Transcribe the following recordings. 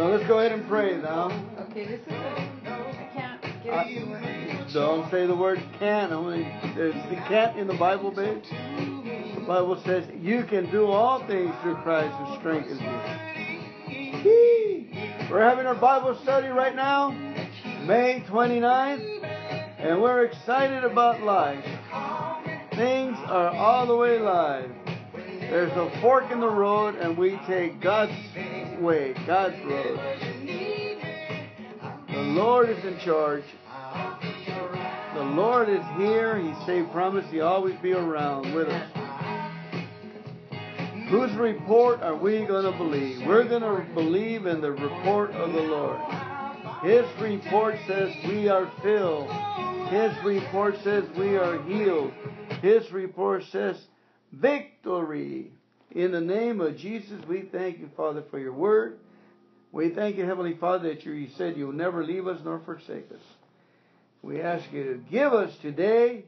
Well, let's go ahead and pray now. Okay, this is a, I can't get I- it. Don't say the word can. Only there's the can't in the Bible, babe. The Bible says you can do all things through Christ who strengthens you. We're having our Bible study right now, May 29th, and we're excited about life. Things are all the way live. There's a fork in the road, and we take God's way, God's road. The Lord is in charge. The Lord is here. He saved promise He always be around with us. Whose report are we going to believe? We're going to believe in the report of the Lord. His report says we are filled. His report says we are healed. His report says victory. In the name of Jesus, we thank you, Father, for your word. We thank you, Heavenly Father, that you said you'll never leave us nor forsake us. We ask you to give us today,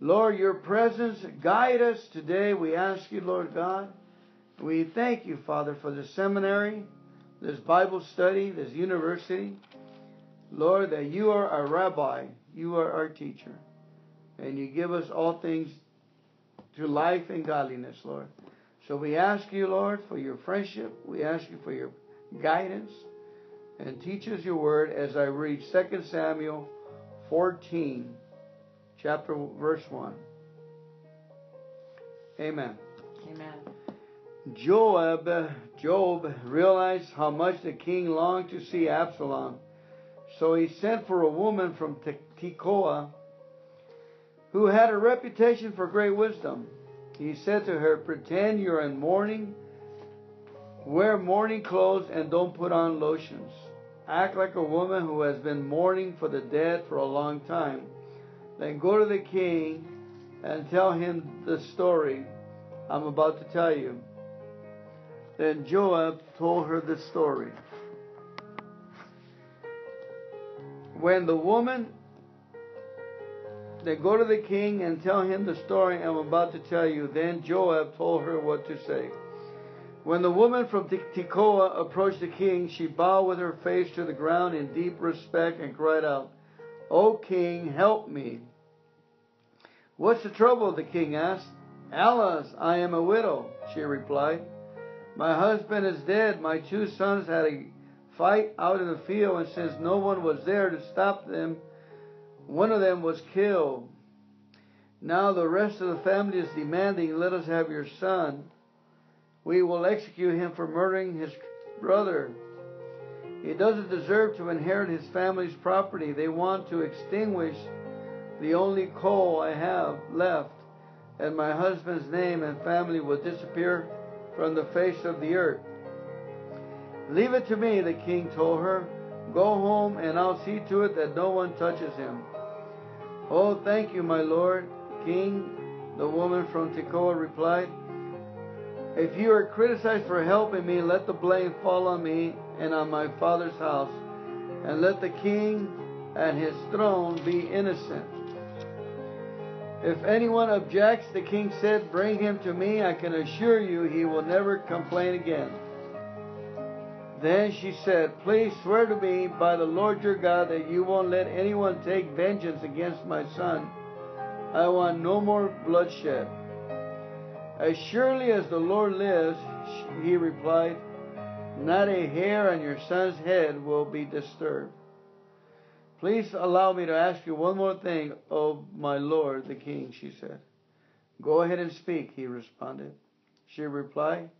Lord, your presence. Guide us today. We ask you, Lord God. We thank you, Father, for the seminary, this Bible study, this university. Lord, that you are our rabbi, you are our teacher, and you give us all things to life and godliness, Lord. So we ask you, Lord, for your friendship. We ask you for your guidance. And teach us your word as I read 2 Samuel 14, chapter verse 1. Amen. Amen. Joab, Job realized how much the king longed to see Absalom. So he sent for a woman from Te- Tekoa who had a reputation for great wisdom. He said to her, Pretend you're in mourning, wear mourning clothes, and don't put on lotions. Act like a woman who has been mourning for the dead for a long time. Then go to the king and tell him the story I'm about to tell you. Then Joab told her the story. When the woman, they go to the king and tell him the story I'm about to tell you. Then Joab told her what to say. When the woman from Te- Tekoa approached the king, she bowed with her face to the ground in deep respect and cried out, O king, help me. What's the trouble? the king asked. Alas, I am a widow, she replied. My husband is dead. My two sons had a fight out in the field, and since no one was there to stop them, one of them was killed. Now the rest of the family is demanding, Let us have your son. We will execute him for murdering his brother. He doesn't deserve to inherit his family's property. They want to extinguish the only coal I have left, and my husband's name and family will disappear from the face of the earth. Leave it to me, the king told her. Go home, and I'll see to it that no one touches him. Oh, thank you, my lord, king, the woman from Tekoa replied. If you are criticized for helping me, let the blame fall on me and on my father's house, and let the king and his throne be innocent. If anyone objects, the king said, Bring him to me. I can assure you he will never complain again. Then she said, Please swear to me by the Lord your God that you won't let anyone take vengeance against my son. I want no more bloodshed. As surely as the Lord lives, he replied, not a hair on your son's head will be disturbed. Please allow me to ask you one more thing, O my lord the king, she said. Go ahead and speak, he responded. She replied,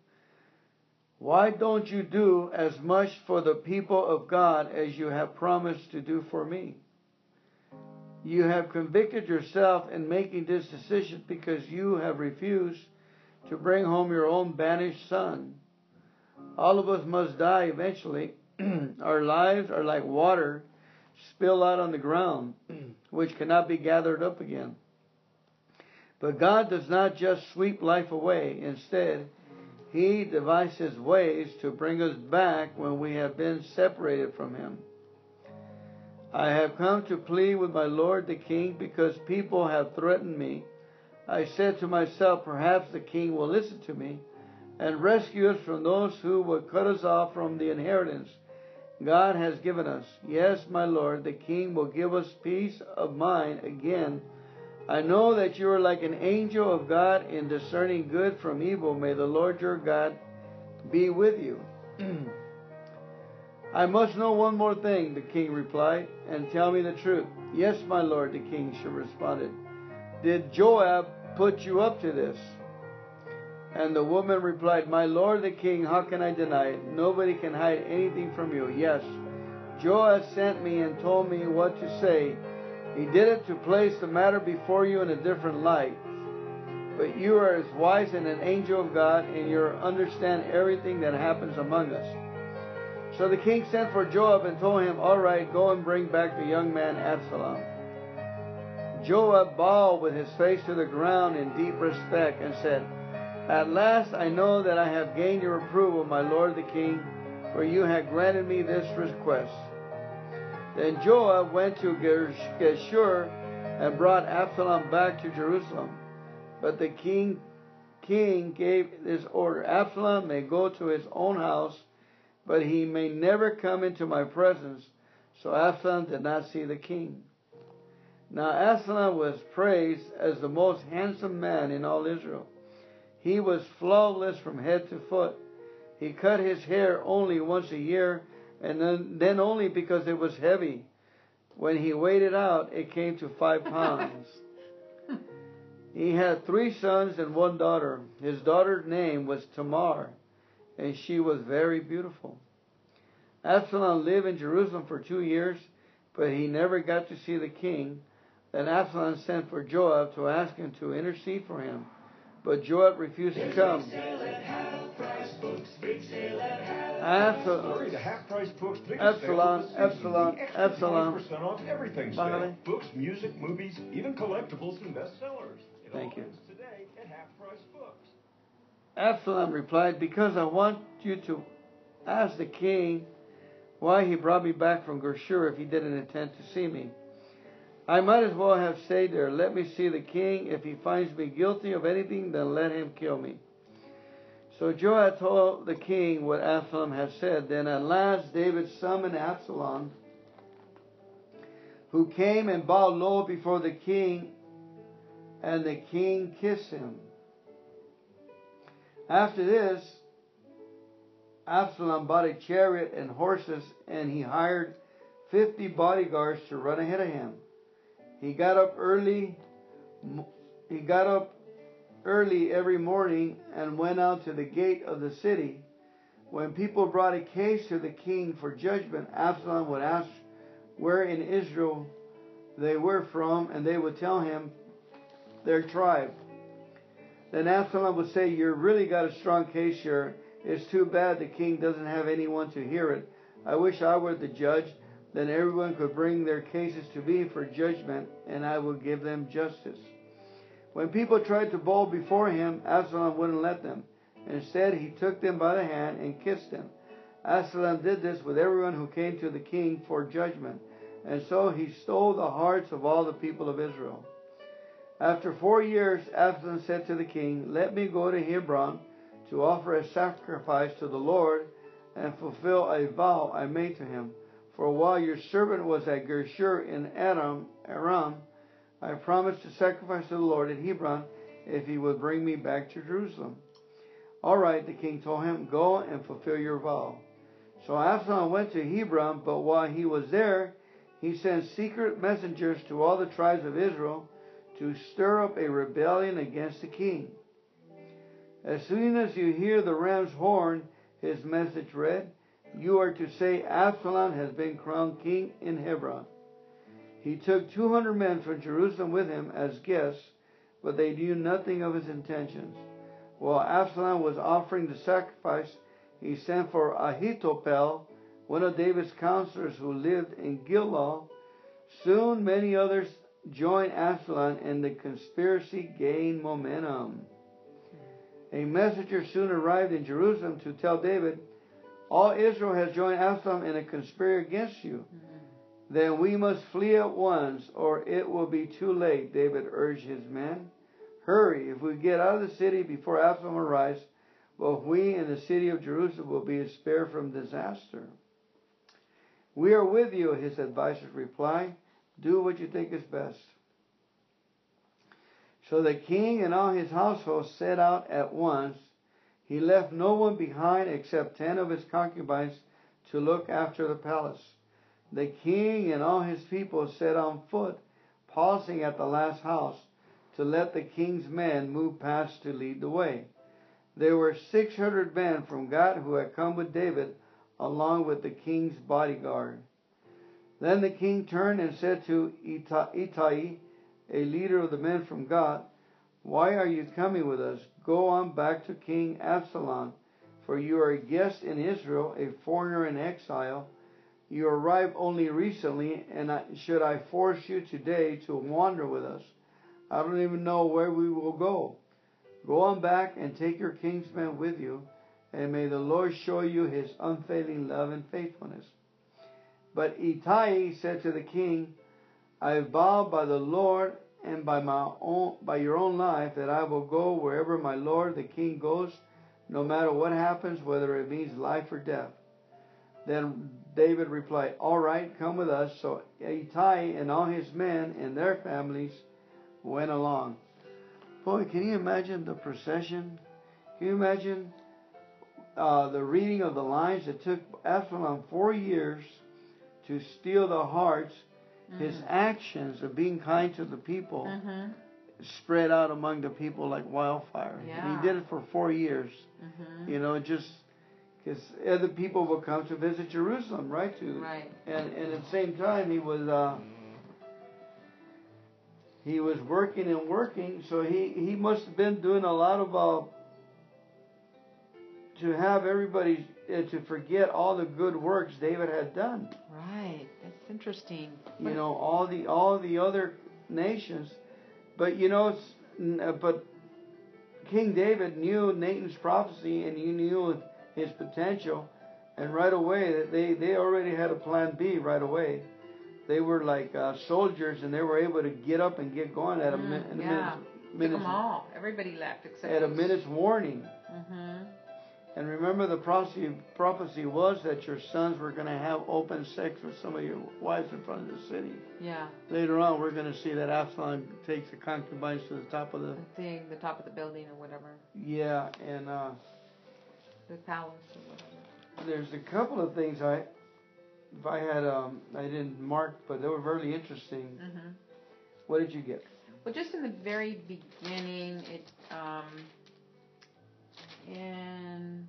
Why don't you do as much for the people of God as you have promised to do for me? You have convicted yourself in making this decision because you have refused to bring home your own banished son. All of us must die eventually. Our lives are like water spilled out on the ground, which cannot be gathered up again. But God does not just sweep life away. Instead, He devises ways to bring us back when we have been separated from Him. I have come to plead with my Lord the King because people have threatened me. I said to myself, perhaps the King will listen to me and rescue us from those who would cut us off from the inheritance God has given us. Yes, my Lord, the king will give us peace of mind again. I know that you are like an angel of God in discerning good from evil. May the Lord your God be with you. I must know one more thing, the king replied, and tell me the truth. Yes, my lord, the king, she responded. Did Joab put you up to this? And the woman replied, My lord the king, how can I deny it? Nobody can hide anything from you. Yes, Joab sent me and told me what to say. He did it to place the matter before you in a different light. But you are as wise as an angel of God, and you understand everything that happens among us. So the king sent for Joab and told him, All right, go and bring back the young man Absalom. Joab bowed with his face to the ground in deep respect and said, At last I know that I have gained your approval, my lord the king, for you have granted me this request. Then Joab went to Geshur and brought Absalom back to Jerusalem. But the king, king gave this order Absalom may go to his own house but he may never come into my presence. So Absalom did not see the king. Now Absalom was praised as the most handsome man in all Israel. He was flawless from head to foot. He cut his hair only once a year, and then, then only because it was heavy. When he weighed it out, it came to five pounds. he had three sons and one daughter. His daughter's name was Tamar and she was very beautiful. Absalom lived in Jerusalem for two years, but he never got to see the king. Then Absalom sent for Joab to ask him to intercede for him, but Joab refused to come. Absalom, Absalom, Absalom, Absalom. off everything. Books, music, movies, even collectibles and bestsellers. It Thank you. today at Half Price Books. Absalom replied, Because I want you to ask the king why he brought me back from Geshur if he didn't intend to see me. I might as well have stayed there. Let me see the king. If he finds me guilty of anything, then let him kill me. So Joab told the king what Absalom had said. Then at last David summoned Absalom, who came and bowed low before the king, and the king kissed him. After this, Absalom bought a chariot and horses, and he hired fifty bodyguards to run ahead of him. He got up early. He got up early every morning and went out to the gate of the city. When people brought a case to the king for judgment, Absalom would ask where in Israel they were from, and they would tell him their tribe. Then Absalom would say, You really got a strong case here. It's too bad the king doesn't have anyone to hear it. I wish I were the judge. Then everyone could bring their cases to me for judgment, and I would give them justice. When people tried to bow before him, Absalom wouldn't let them. Instead, he took them by the hand and kissed them. Absalom did this with everyone who came to the king for judgment, and so he stole the hearts of all the people of Israel. After four years, Absalom said to the king, Let me go to Hebron to offer a sacrifice to the Lord and fulfill a vow I made to him. For while your servant was at Geshur in Aram, Aram, I promised to sacrifice to the Lord at Hebron if he would bring me back to Jerusalem. All right, the king told him, Go and fulfill your vow. So Absalom went to Hebron, but while he was there, he sent secret messengers to all the tribes of Israel to stir up a rebellion against the king. As soon as you hear the ram's horn, his message read, you are to say Absalom has been crowned king in Hebron. He took 200 men from Jerusalem with him as guests, but they knew nothing of his intentions. While Absalom was offering the sacrifice, he sent for Ahithophel, one of David's counselors who lived in Gilgal. Soon many others joined Absalom, and the conspiracy gained momentum. A messenger soon arrived in Jerusalem to tell David, All Israel has joined Absalom in a conspiracy against you. Then we must flee at once, or it will be too late, David urged his men. Hurry, if we get out of the city before Absalom arrives, both we and the city of Jerusalem will be spared from disaster. We are with you, his advisors replied. Do what you think is best. So the king and all his household set out at once. He left no one behind except ten of his concubines to look after the palace. The king and all his people set on foot, pausing at the last house to let the king's men move past to lead the way. There were 600 men from Gath who had come with David, along with the king's bodyguard. Then the king turned and said to Ittai, a leader of the men from Gath, Why are you coming with us? Go on back to King Absalom, for you are a guest in Israel, a foreigner in exile. You arrived only recently, and I, should I force you today to wander with us? I don't even know where we will go. Go on back and take your kinsmen with you, and may the Lord show you his unfailing love and faithfulness. But Ittai said to the king, I vow by the Lord and by my own by your own life that I will go wherever my lord the king goes, no matter what happens, whether it means life or death. Then David replied, All right, come with us. So Ittai and all his men and their families went along. Boy, can you imagine the procession? Can you imagine uh, the reading of the lines? It took Absalom four years to steal the hearts mm-hmm. his actions of being kind to the people mm-hmm. spread out among the people like wildfire. Yeah. he did it for four years. Mm-hmm. You know, just because other people will come to visit Jerusalem, right? To right. And and at the same time, he was uh, he was working and working, so he he must have been doing a lot of uh, to have everybody uh, to forget all the good works David had done. Right. That's interesting. You know all the all the other nations, but you know, uh, but King David knew Nathan's prophecy and he knew his potential, and right away that they they already had a plan B right away. They were like uh, soldiers, and they were able to get up and get going at a, mm, in a yeah. minute's, minute's Took them all. Everybody left except at a minute's warning. Mm-hmm. And remember, the prophecy, prophecy was that your sons were going to have open sex with some of your wives in front of the city. Yeah. Later on, we're going to see that Absalom takes the concubines to the top of the the thing, the top of the building or whatever, yeah, and uh, the palace or whatever. there's a couple of things I, if I had, um, I didn't mark, but they were very interesting. Mm-hmm. What did you get? Well, just in the very beginning, it um, in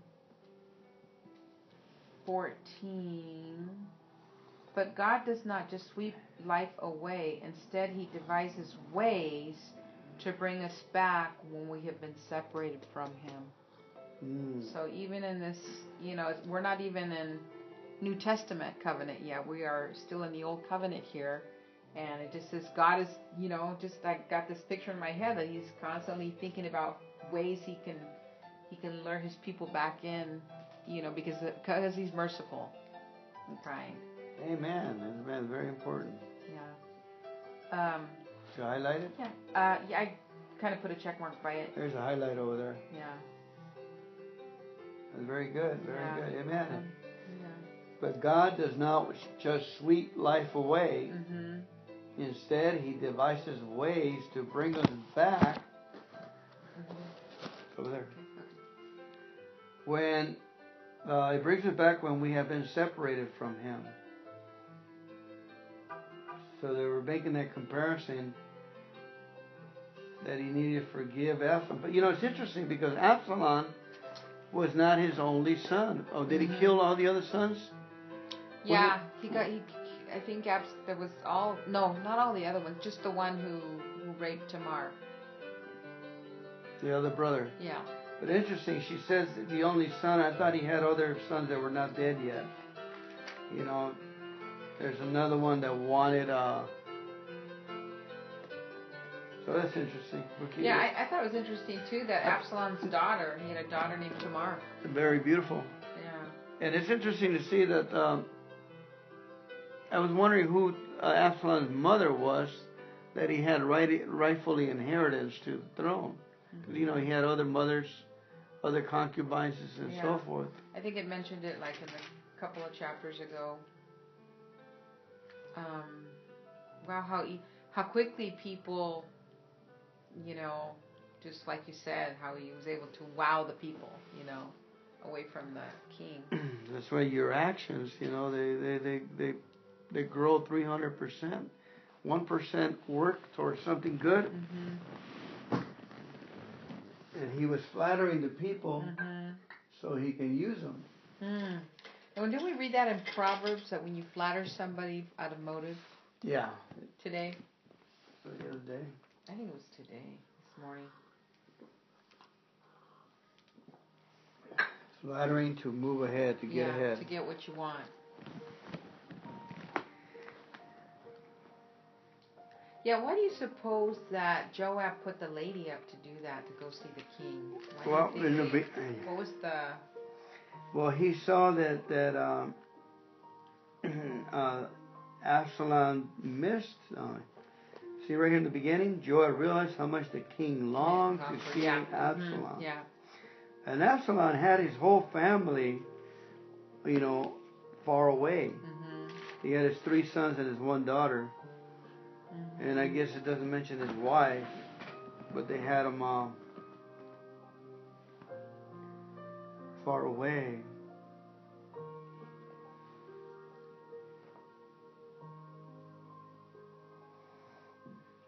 14. But God does not just sweep life away. Instead, He devises ways to bring us back when we have been separated from Him. Mm. So even in this, you know, we're not even in New Testament covenant yet. We are still in the Old Covenant here. And it just says God is, you know, just I got this picture in my head that He's constantly thinking about ways He can he can lure his people back in, you know, because because he's merciful and kind. Amen. Amen. Very important. Yeah. Um, Should I highlight it? Yeah. Uh, yeah. I kind of put a check mark by it. There's a highlight over there. Yeah. That's very good. Very yeah. good. Amen. Yeah. But God does not just sweep life away. Mm-hmm. Instead, He devises ways to bring us back. Mm-hmm. Over there when uh, it brings us back when we have been separated from Him. So they were making that comparison that he needed to forgive Absalom. But you know, it's interesting because Absalom was not his only son. Oh, did mm-hmm. he kill all the other sons? Yeah, he got. He, I think Abs, there was all. No, not all the other ones. Just the one who who raped Tamar. The other brother. Yeah. But interesting, she says the only son. I thought he had other sons that were not dead yet. You know, there's another one that wanted. uh So that's interesting. Yeah, I, I, thought it was interesting too that Absalom's daughter, he had a daughter named Tamar. Very beautiful. Yeah. And it's interesting to see that. Um, I was wondering who uh, Absalom's mother was, that he had right, rightfully inheritance to the throne. Mm-hmm. You know, he had other mothers other concubines and yeah. so forth. I think it mentioned it like in a couple of chapters ago. um, wow, how e- how quickly people, you know, just like you said, how he was able to wow the people, you know, away from the king. That's why your actions, you know, they they they they, they grow three hundred percent. One percent work towards something good, hmm and he was flattering the people hmm so he can use them. Mm. And didn't we read that in Proverbs that when you flatter somebody out of motive Yeah. today? The other day. I think it was today, this morning. Flattering to move ahead, to get yeah, ahead. to get what you want. Yeah, why do you suppose that Joab put the lady up to do that to go see the king? Why Well, in the be- what was the Well, he saw that that um, uh, Absalom missed. Uh, see right here in the beginning, Joab realized how much the king longed to see yeah. mhm, Absalom. Yeah. And Absalom had his whole family, you know, far away. hmm He had his three sons and his one daughter. hmm And I guess it doesn't mention his wife, but they had him uh, far away.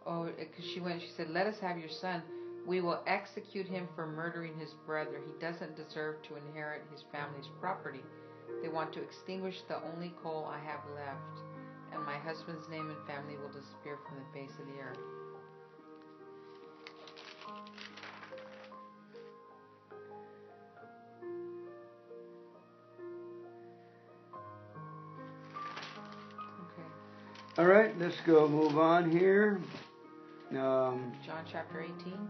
Oh, eh, because she went. She said, "Let us have your son. We will execute him for murdering his brother. He doesn't deserve to inherit his family's property. They want to extinguish the only coal I have left, and my husband's name and family will disappear from the face of the earth." Okay, All right, let's go move on here. Um, John chapter 18.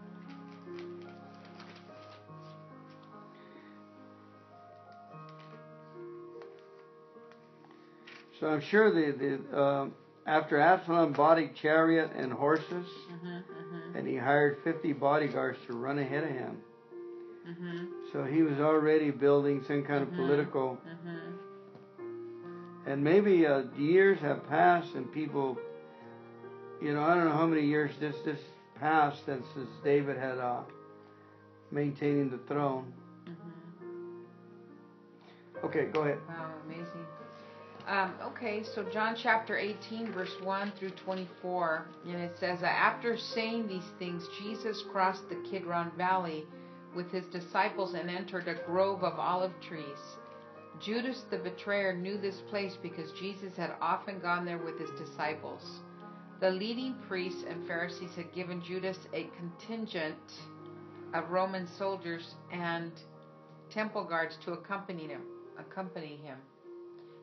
so I'm sure the, the uh, after Absalom bought a chariot and horses, Mm-hmm. Mm-hmm. and he hired 50 bodyguards to run ahead of him. Mm-hmm. So he was already building some kind of Mhm. political, Mm-hmm. and maybe uh, years have passed, and people, you know, I don't know how many years this this passed since since David had uh, maintaining the throne. Mm-hmm. Okay, go ahead. Wow, amazing. Um, okay, so John chapter 18, verse 1 through 24, and it says after saying these things, Jesus crossed the Kidron Valley with his disciples and entered a grove of olive trees. Judas the betrayer knew this place because Jesus had often gone there with his disciples. The leading priests and Pharisees had given Judas a contingent of Roman soldiers and temple guards to accompany him. Accompany him.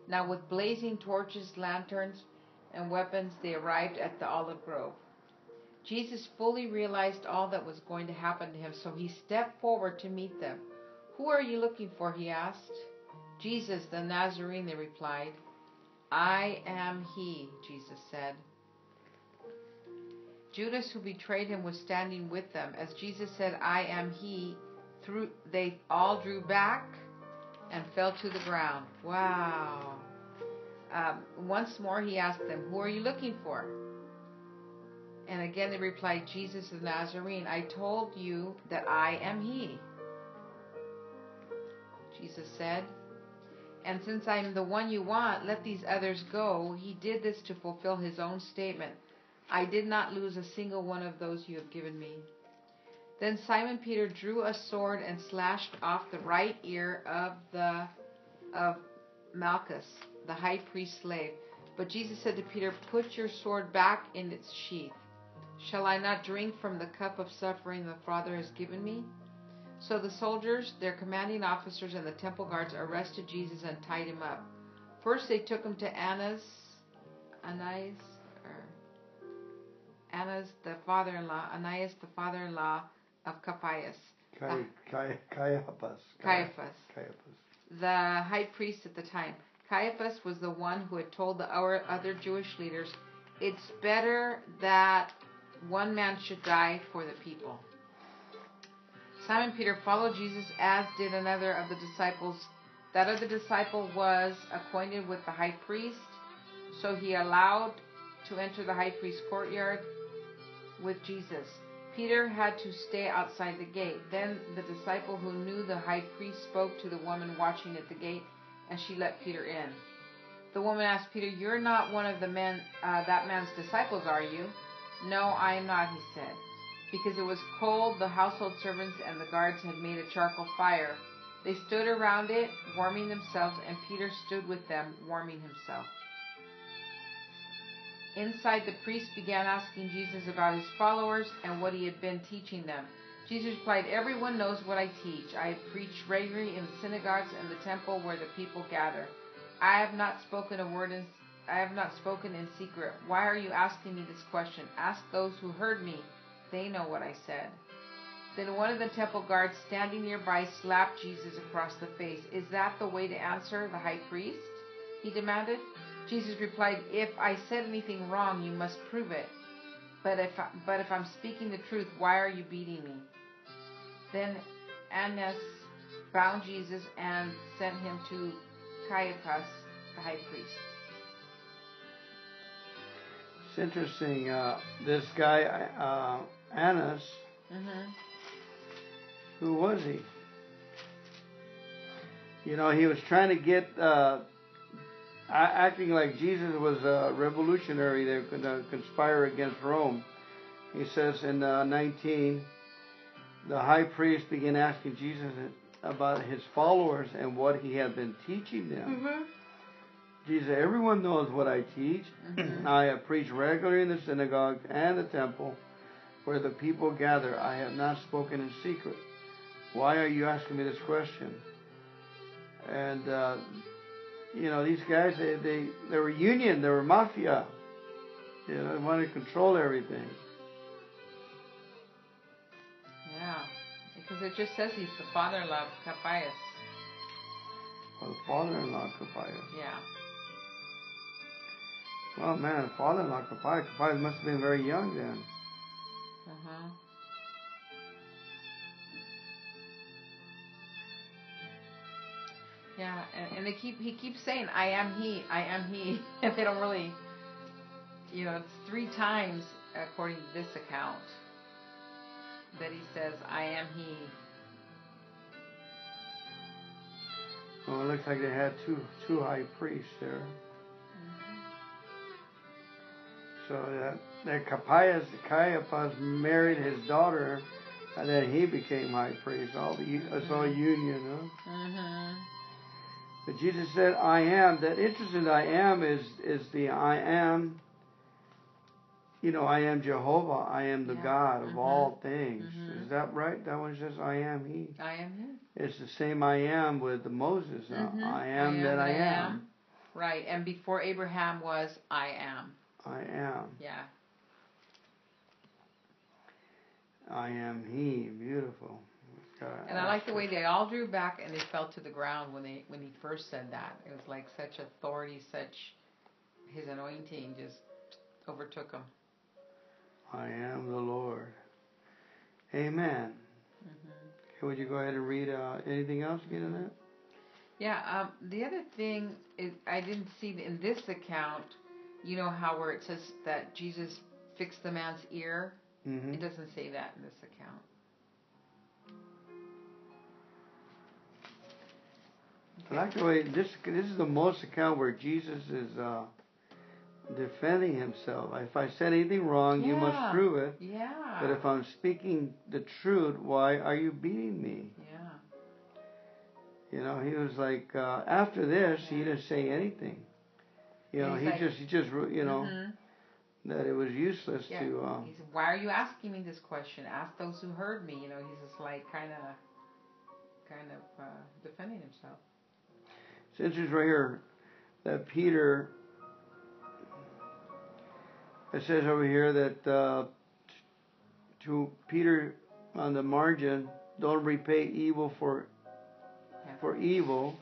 Now, with blazing torches, lanterns, and weapons, they arrived at the olive grove. Jesus fully realized all that was going to happen to him, so he stepped forward to meet them. Who are you looking for? he asked. Jesus, the Nazarene, they replied. I am he, Jesus said. Judas, who betrayed him, was standing with them. As Jesus said, I am he, through, they all drew back and fell to the ground. Wow. Um, once more he asked them, Who are you looking for? And again they replied, Jesus the Nazarene. I told you that I am he. Jesus said, And since I am the one you want, let these others go. He did this to fulfill his own statement. I did not lose a single one of those you have given me. Then Simon Peter drew a sword and slashed off the right ear of the of Malchus, the high priest's slave. But Jesus said to Peter, Put your sword back in its sheath. Shall I not drink from the cup of suffering the Father has given me? So the soldiers, their commanding officers, and the temple guards arrested Jesus and tied him up. First they took him to Annas, Ananias, or Annas, the father-in-law, Ananias, the father-in-law of Caiaphas, Cai- Cai- Caiaphas. Caiaphas, Caiaphas. the high priest at the time. Caiaphas was the one who had told the other Jewish leaders, "It's better that one man should die for the people." Simon Peter followed Jesus, as did another of the disciples. That other disciple was acquainted with the high priest, So he allowed to enter the high priest's courtyard with Jesus. Peter had to stay outside the gate. Then the disciple who knew the high priest spoke to the woman watching at the gate, and she let Peter in. The woman asked Peter, "You're not one of the men, uh, that man's disciples, are you?" "No, I am not," he said. Because it was cold, the household servants and the guards had made a charcoal fire. They stood around it, warming themselves, and Peter stood with them, warming himself. Inside, the priest began asking Jesus about his followers and what he had been teaching them. Jesus replied, Everyone knows what I teach. I preach regularly in the synagogues and the temple where the people gather. I have not spoken a word in I have not spoken in secret. Why are you asking me this question? Ask those who heard me. They know what I said. Then one of the temple guards standing nearby slapped Jesus across the face. Is that the way to answer the high priest? He demanded. Jesus replied, If I said anything wrong, you must prove it. But if, I, but if I'm speaking the truth, why are you beating me? Then Annas bound Jesus and sent him to Caiaphas, the high priest. It's interesting. Uh, this guy, uh, Annas, Mm-hmm. who was he? You know, he was trying to get, uh, acting like Jesus was a revolutionary. They could uh, conspire against Rome. He says in uh, 19, the high priest began asking Jesus about his followers and what he had been teaching them. Mm-hmm. Jesus, everyone knows what I teach. Mhm. I have preached regularly in the synagogue and the temple where the people gather. I have not spoken in secret. Why are you asking me this question? And, uh, you know, these guys, they, they, they were union, they were mafia. You know, they wanted to control everything. Yeah. Because it just says he's the father-in-law of Caiaphas. Well, the father-in-law, Caiaphas. Yeah. Well, man, father-in-law, Caiaphas, Caiaphas must have been very young then. Uh-huh. Yeah, and, and they keep he keeps saying, I am he, I am he and they don't really you know, it's three times according to this account that he says, I am he. Well, it looks like they had two two high priests there. So that that Caiaphas, Caiaphas married his daughter, and then he became high priest. All the it's all union, huh? Mm-hmm. But Jesus said, "I am." That interesting. I am is is the I am. You know, I am Jehovah. I am the Yeah. God of Mhm. all things. Mhm. Is that right? That one says, "I am He." I am he. It's the same I am with the Moses. uh, Mhm. I am that I am. Right, and before Abraham was, I am. I am. Yeah. I am He. Beautiful. God, And I like the way they all drew back and they fell to the ground when they when he first said that. It was like such authority, such his anointing just overtook him. I am the Lord. Amen. hmm Okay, would you go ahead and read uh, anything else? Get in that? Yeah. Um, the other thing is I didn't see in this account. You know how where it says that Jesus fixed the man's ear. Mm-hmm. It doesn't say that in this account. The way this. This is the most account where Jesus is uh, defending himself. If I said anything wrong, you must prove it. Yeah. But if I'm speaking the truth, why are you beating me? yeah. You know, he was like, uh, after this, he didn't say anything. You know, he like- just, he just, you know, Mhm. that it was useless Yeah. to. Um, He said, "Why are you asking me this question? Ask those who heard me." You know, he's just like kind of, kind of uh, defending himself. It's interesting right here that Peter. It says over here that uh, to Peter on the margin, don't repay evil for for evil,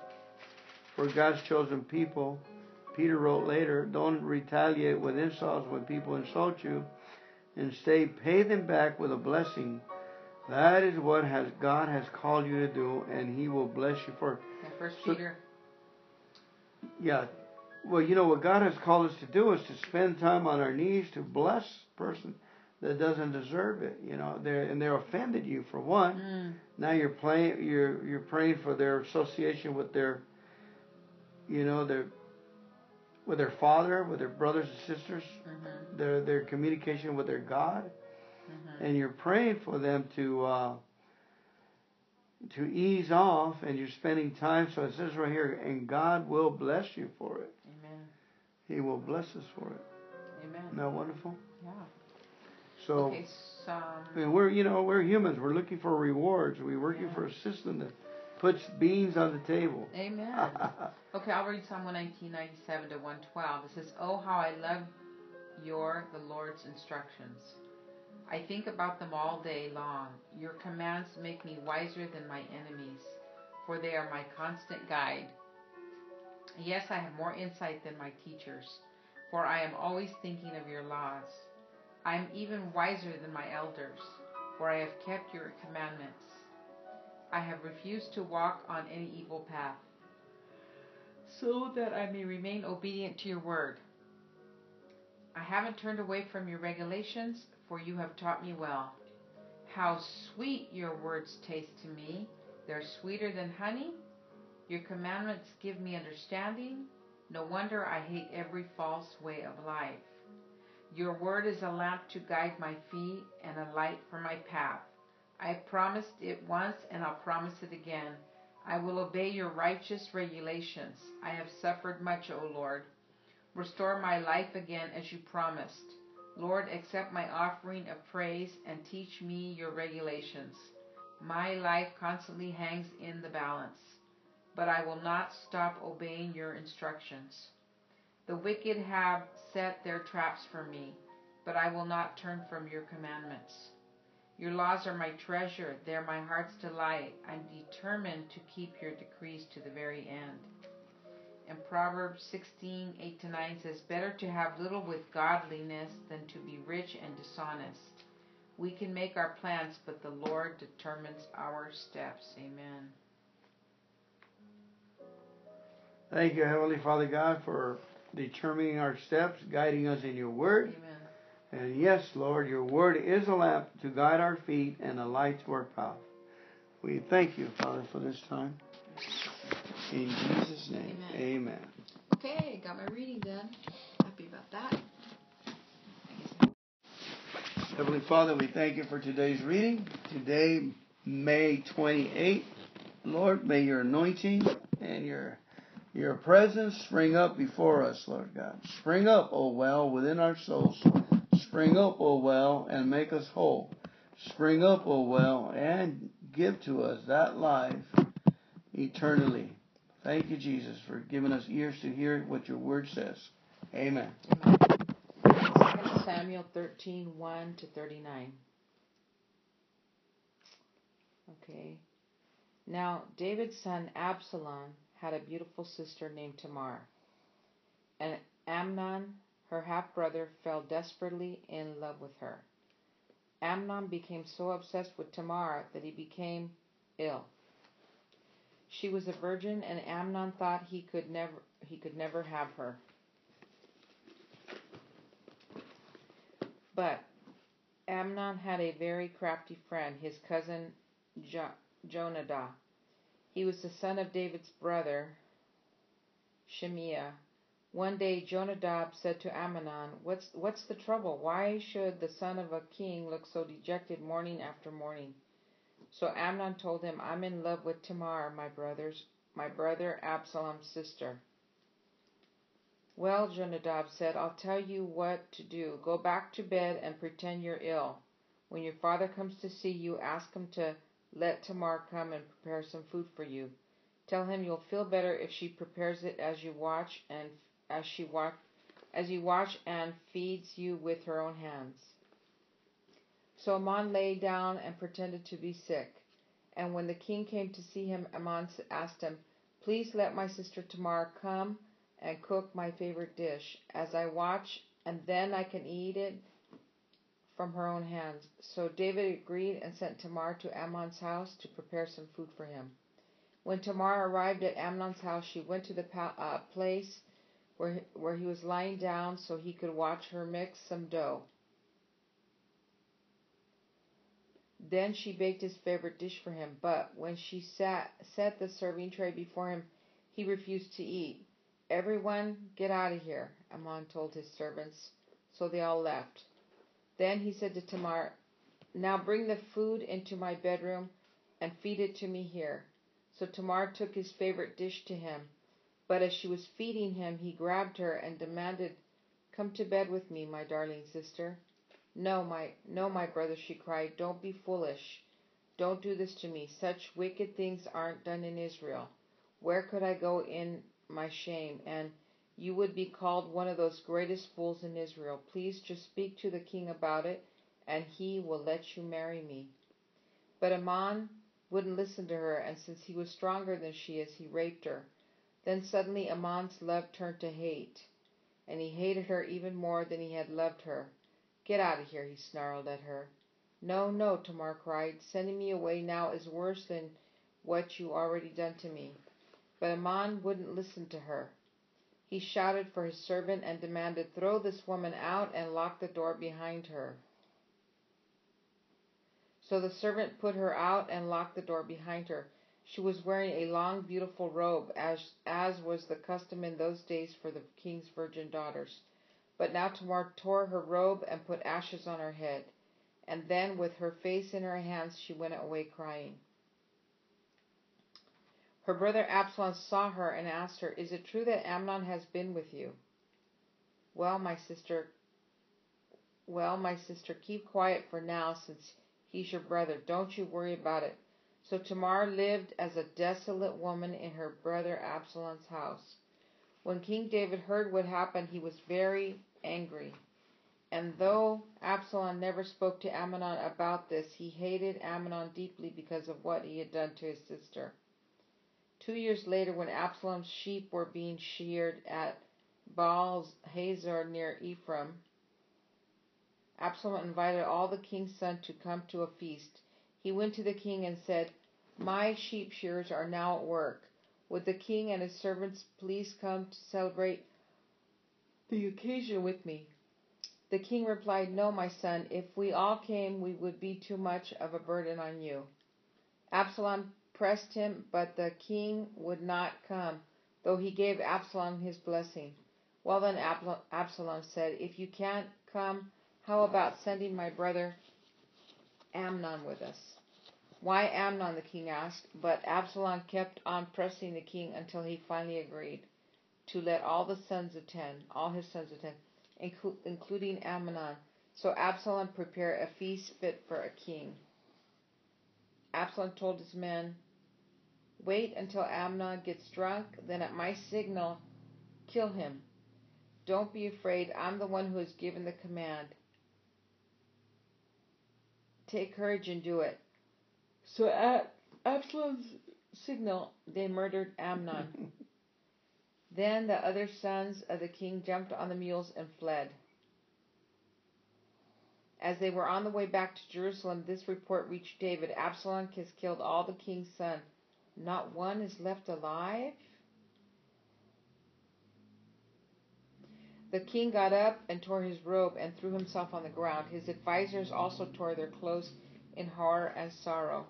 for God's chosen people. Peter wrote later, don't retaliate with insults when people insult you. Instead, pay them back with a blessing. That is what has God has called you to do, and He will bless you for. First So- Peter. Yeah, well, you know what God has called us to do is to spend time on our knees to bless a person that doesn't deserve it. You know, they're and they're offended you for one. Mm. Now you're playing, you're you're praying for their association with their, you know, their with their father, with their brothers and sisters, Mm-hmm. their their communication with their God, Mm-hmm. and you're praying for them to uh, to ease off, and you're spending time. So it says right here, and God will bless you for it. Amen. He will bless us for it. Amen. Isn't that wonderful? Yeah. So. okay. So. I mean, we're you know we're humans. We're looking for rewards. We're working Yeah. for a system that puts beans on the table. Amen. Okay, I'll read Psalm 119, 97 to 112. It says, Oh, how I love your, the Lord's instructions. I think about them all day long. Your commands make me wiser than my enemies, for they are my constant guide. Yes, I have more insight than my teachers, for I am always thinking of your laws. I am even wiser than my elders, for I have kept your commandments. I have refused to walk on any evil path so that I may remain obedient to your word. I haven't turned away from your regulations, for you have taught me well. How sweet your words taste to me! They're sweeter than honey. Your commandments give me understanding. No wonder I hate every false way of life. Your word is a lamp to guide my feet and a light for my path. I promised it once and I'll promise it again. I will obey your righteous regulations. I have suffered much, O Lord. Restore my life again as you promised. Lord, accept my offering of praise and teach me your regulations. My life constantly hangs in the balance, but I will not stop obeying your instructions. The wicked have set their traps for me, but I will not turn from your commandments. Your laws are my treasure, they're my heart's delight. I'm determined to keep your decrees to the very end. And Proverbs 16, 8 to 9 says, Better to have little with godliness than to be rich and dishonest. We can make our plans, but the Lord determines our steps. Amen. Thank you, Heavenly Father God, for determining our steps, guiding us in your word. Amen. And yes, Lord, your word is a lamp to guide our feet and a light to our path. We thank you, Father, for this time. In Jesus' name, Amen. amen. Okay, got my reading done. Happy about that. Heavenly Father, we thank you for today's reading. Today, May 28th. Lord, may your anointing and your your presence spring up before us, Lord God. Spring up, O well, within our souls. Spring up, O well, and make us whole. Spring up, O well, and give to us that life eternally. Thank you, Jesus, for giving us ears to hear what your word says. Amen. Amen. 2 Samuel 13, 1 to 39. Okay. Now, David's son Absalom had a beautiful sister named Tamar. And Amnon, her half brother, fell desperately in love with her. Amnon became so obsessed with Tamar that he became ill. She was a virgin, and Amnon thought he could never he could never have her. But Amnon had a very crafty friend, his cousin jo- Jonadab. He was the son of David's brother, Shemiah. One day Jonadab said to Amnon, "What's what's the trouble? Why should the son of a king look so dejected morning after morning?" So Amnon told him, "I'm in love with Tamar, my brother's my brother Absalom's sister." Well, Jonadab said, I'll tell you what to do. Go back to bed and pretend you're ill. When your father comes to see you, ask him to let Tamar come and prepare some food for you. Tell him you'll feel better if she prepares it as you watch and as she watch as you watch and feeds you with her own hands. So Amon lay down and pretended to be sick. And when the king came to see him, Amon asked him, Please let my sister Tamar come and cook my favorite dish as I watch, and then I can eat it from her own hands. So David agreed and sent Tamar to Amnon's house to prepare some food for him. When Tamar arrived at Amnon's house, she went to the pa- uh, place where, where he was lying down so he could watch her mix some dough. Then she baked his favorite dish for him, but when she sat, set the serving tray before him, he refused to eat. Everyone get out of here, Amnon told his servants, so they all left. Then he said to Tamar, Now bring the food into my bedroom and feed it to me here. So Tamar took his favorite dish to him. But as she was feeding him, he grabbed her and demanded, Come to bed with me, my darling sister. No, my no, my brother, she cried, don't be foolish. Don't do this to me. Such wicked things aren't done in Israel. Where could I go in my shame? And you would be called one of those greatest fools in Israel. Please just speak to the king about it, and he will let you marry me. But Amnon wouldn't listen to her, and since he was stronger than she is, he raped her. Then suddenly Amnon's love turned to hate, and he hated her even more than he had loved her. Get out of here, he snarled at her. No, no, Tamar cried. Sending me away now is worse than what you already done to me. But Amnon wouldn't listen to her. He shouted for his servant and demanded, Throw this woman out and lock the door behind her. So the servant put her out and locked the door behind her. She was wearing a long, beautiful robe, as was the custom in those days for the king's virgin daughters. But now Tamar tore her robe and put ashes on her head. And then, with her face in her hands, she went away crying. Her brother Absalom saw her and asked her, Is it true that Amnon has been with you? Well, my sister, well, my sister, keep quiet for now since he's your brother. Don't you worry about it. So Tamar lived as a desolate woman in her brother Absalom's house. When King David heard what happened, he was very angry. And though Absalom never spoke to Amnon about this, he hated Amnon deeply because of what he had done to his sister. Two years later, when Absalom's sheep were being sheared at Baal Hazor near Ephraim, Absalom invited all the king's sons to come to a feast. He went to the king and said, My sheep shearers are now at work. Would the king and his servants please come to celebrate the occasion with me? The king replied, No, my son, if we all came, we would be too much of a burden on you. Absalom pressed him, but the king would not come, though he gave Absalom his blessing. Well, then Absalom said, If you can't come, how about sending my brother Amnon with us? Why Amnon? the king asked, but Absalom kept on pressing the king until he finally agreed to let all the sons attend, all his sons attend, including Amnon. So Absalom prepared a feast fit for a king. Absalom told his men, Wait until Amnon gets drunk, then at my signal, kill him. Don't be afraid, I'm the one who has given the command. Take courage and do it. So at Absalom's signal, they murdered Amnon. then the other sons of the king jumped on the mules and fled. As they were on the way back to Jerusalem, this report reached David Absalom has killed all the king's sons. Not one is left alive? The king got up and tore his robe and threw himself on the ground. His advisers also tore their clothes in horror and sorrow.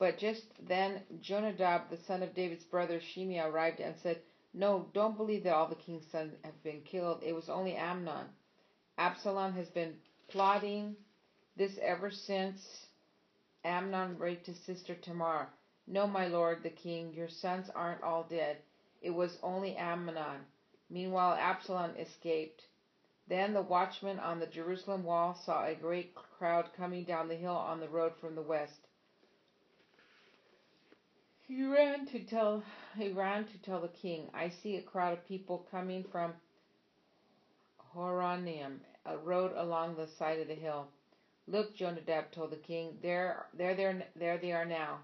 But just then Jonadab, the son of David's brother Shimei, arrived and said, No, don't believe that all the king's sons have been killed. It was only Amnon. Absalom has been plotting this ever since Amnon raped his sister Tamar. No, my lord the king, your sons aren't all dead. It was only Amnon. Meanwhile, Absalom escaped. Then the watchman on the Jerusalem wall saw a great crowd coming down the hill on the road from the west. He ran to tell he ran to tell the king, I see a crowd of people coming from Horonaim, a road along the side of the hill. Look, Jonadab told the king, there, there, there, there they are now.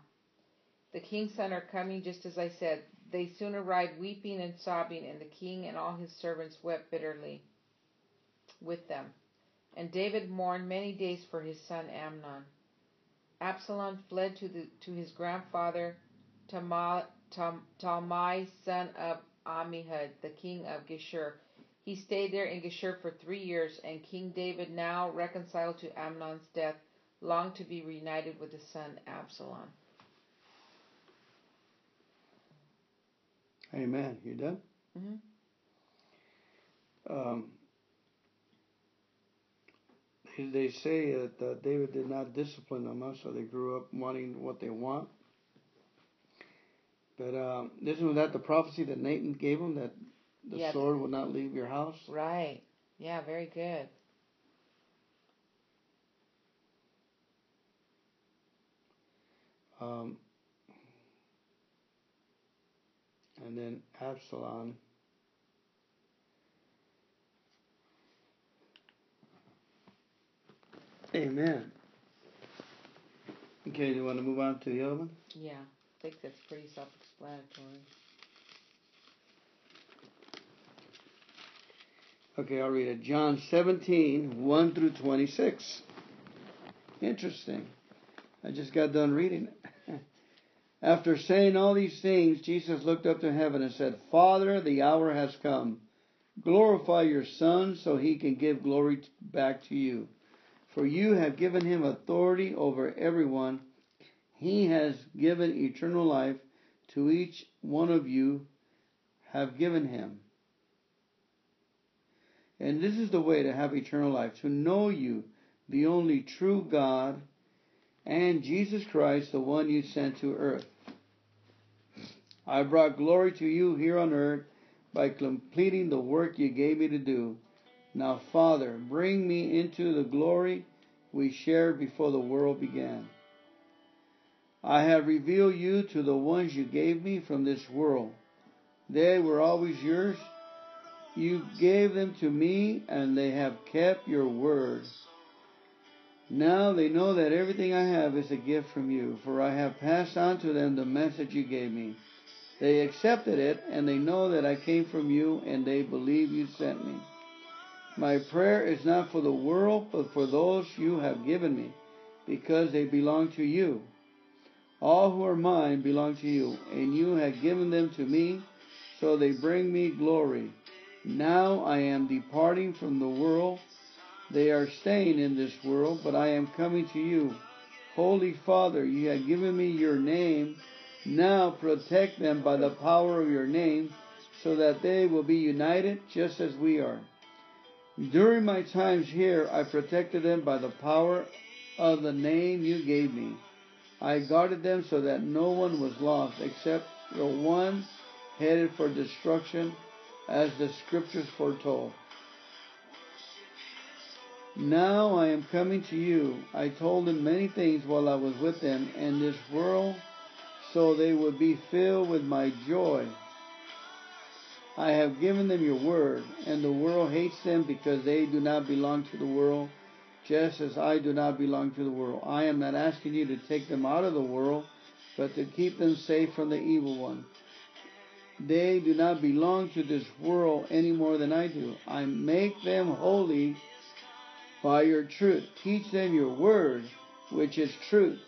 The king's sons are coming just as I said. They soon arrived weeping and sobbing, and the king and all his servants wept bitterly with them. And David mourned many days for his son Amnon. Absalom fled to, the, to his grandfather Talmai, Talmai son of Ammihud, the king of Geshur. He stayed there in Geshur for three years, and King David, now reconciled to Amnon's death, longed to be reunited with his son Absalom. Amen. You done? Mm-hmm. Um, they, they say that uh, David did not discipline them, so they grew up wanting what they want. But um, isn't that the prophecy that Nathan gave him that the Yeah. sword will not leave your house? Right. Yeah, very good. Um, and then Absalom. Amen. Okay, do you want to move on to the other one? Yeah, think that's pretty self explanatory. Okay, I'll read it. John 17, 1 through 26. Interesting. I just got done reading it. After saying all these things, Jesus looked up to heaven and said, Father, the hour has come. Glorify your Son so he can give glory back to you. For you have given him authority over everyone. He has given eternal life to each one of you have given him. And this is the way to have eternal life to know you, the only true God, and Jesus Christ, the one you sent to earth. I brought glory to you here on earth by completing the work you gave me to do. Now, Father, bring me into the glory we shared before the world began. I have revealed you to the ones you gave me from this world. They were always yours. You gave them to me, and they have kept your word. Now they know that everything I have is a gift from you, for I have passed on to them the message you gave me. They accepted it, and they know that I came from you, and they believe you sent me. My prayer is not for the world, but for those you have given me, because they belong to you. All who are mine belong to you, and you have given them to me, so they bring me glory. Now I am departing from the world. They are staying in this world, but I am coming to you. Holy Father, you have given me your name. Now protect them by the power of your name, so that they will be united just as we are. During my times here, I protected them by the power of the name you gave me. I guarded them so that no one was lost except the one headed for destruction, as the scriptures foretold. Now I am coming to you. I told them many things while I was with them in this world, so they would be filled with my joy. I have given them your word, and the world hates them because they do not belong to the world, just as I do not belong to the world. I am not asking you to take them out of the world, but to keep them safe from the evil one. They do not belong to this world any more than I do. I make them holy by your truth. Teach them your word, which is truth.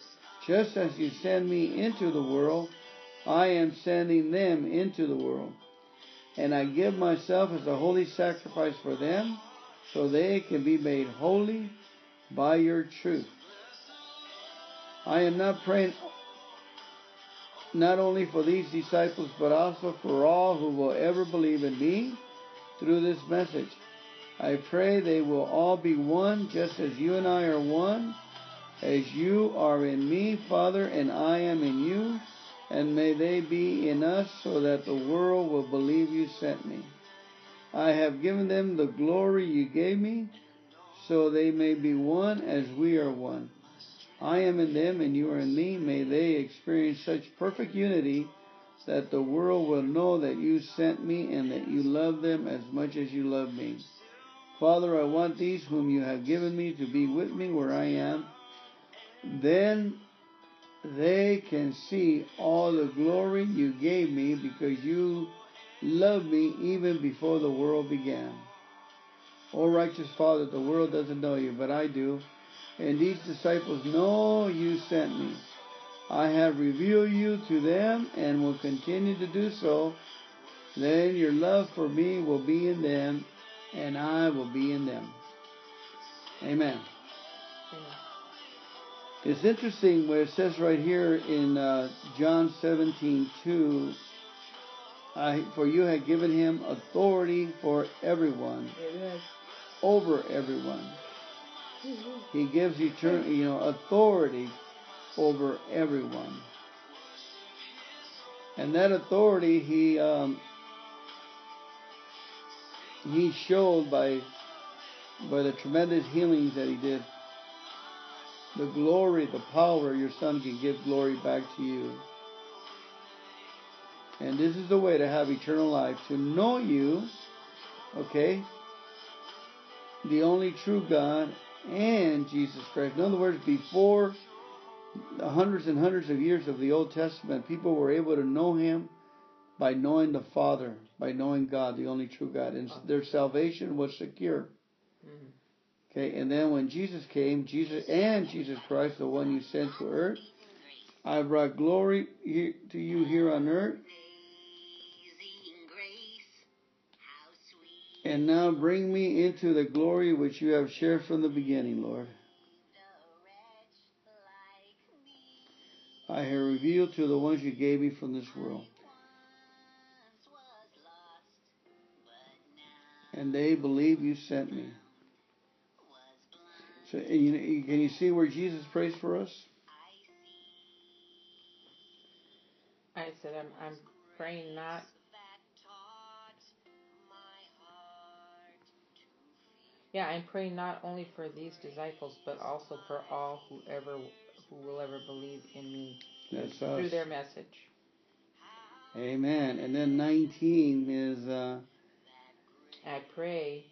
Just as you send me into the world, I am sending them into the world. And I give myself as a holy sacrifice for them, so they can be made holy by your truth. I am not praying not only for these disciples, but also for all who will ever believe in me through this message. I pray they will all be one, just as you and I are one, as you are in me, Father, and I am in you, and may they be in us, so that the world will believe you sent me. I have given them the glory you gave me, so they may be one as we are one. I am in them and you are in me. May they experience such perfect unity that the world will know that you sent me and that you love them as much as you love me. Father, I want these whom you have given me to be with me where I am. Then they can see all the glory you gave me because you loved me even before the world began. O righteous Father, the world doesn't know you, but I do. And these disciples know you sent me. I have revealed you to them and will continue to do so. Then your love for me will be in them, and I will be in them. Amen. It's interesting where it says right here in uh, John 17 2, I, for you have given him authority for everyone, over everyone. He gives eternal, you know, authority over everyone. And that authority he um, he showed by by the tremendous healings that he did. The glory, the power your son can give glory back to you. And this is the way to have eternal life, to know you, okay, the only true God and Jesus Christ. In other words, before the hundreds and hundreds of years of the Old Testament, people were able to know Him by knowing the Father, by knowing God, the only true God, and their salvation was secure. Mm-hmm. Okay, and then when Jesus came, Jesus and Jesus Christ, the one you sent to earth, I brought glory to you here on earth. And now bring me into the glory which you have shared from the beginning, Lord. I have revealed to the ones you gave me from this world. And they believe you sent me. So can you see where Jesus prays for us? I said I'm I'm praying not Yeah, I'm praying not only for these disciples, but also for all who ever who will ever believe in me That's through us. their message. Amen. And then 19 is. Uh, I pray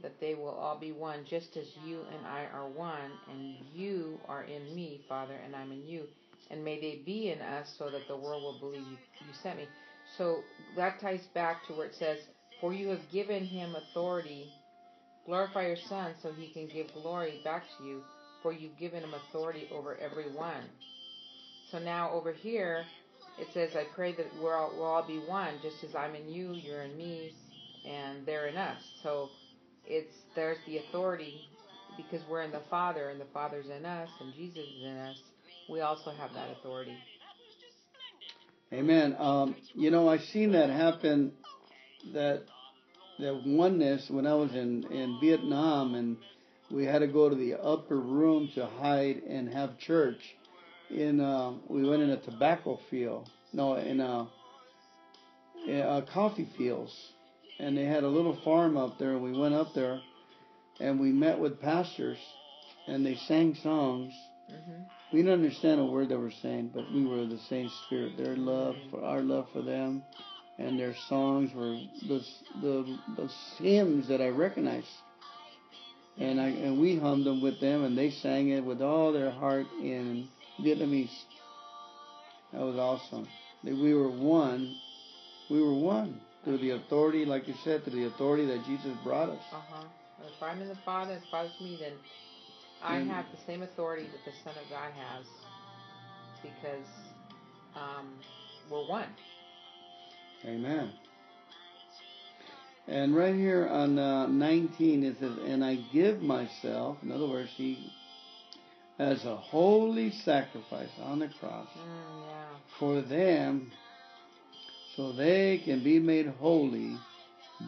that they will all be one, just as you and I are one, and you are in me, Father, and I'm in you. And may they be in us so that the world will believe you, you sent me. So that ties back to where it says, For you have given him authority. Glorify your Son so he can give glory back to you, for you've given him authority over everyone. So now over here, it says, I pray that we'll all, we'll all be one, just as I'm in you, you're in me, and they're in us. So it's there's the authority because we're in the Father and the Father's in us and Jesus is in us. We also have that authority. Amen. Um, you know, I've seen that happen. That that oneness when I was in in Vietnam and we had to go to the upper room to hide and have church. In uh, we went in a tobacco field. No, in a, in a coffee fields and they had a little farm up there. And We went up there, and we met with pastors, and they sang songs. Mm-hmm. We didn't understand a word they were saying, but we were the same spirit. Their love for our love for them, and their songs were the the, the hymns that I recognized. And I and we hummed them with them, and they sang it with all their heart in Vietnamese. That was awesome. We were one. We were one through the authority, like you said, through the authority that Jesus brought us. Uh huh. If I'm in the Father, as Father's me, then I and have the same authority that the Son of God has, because um, we're one. Amen. And right here on uh, 19 it says, "And I give myself." In other words, he as a holy sacrifice on the cross mm, yeah. for them so they can be made holy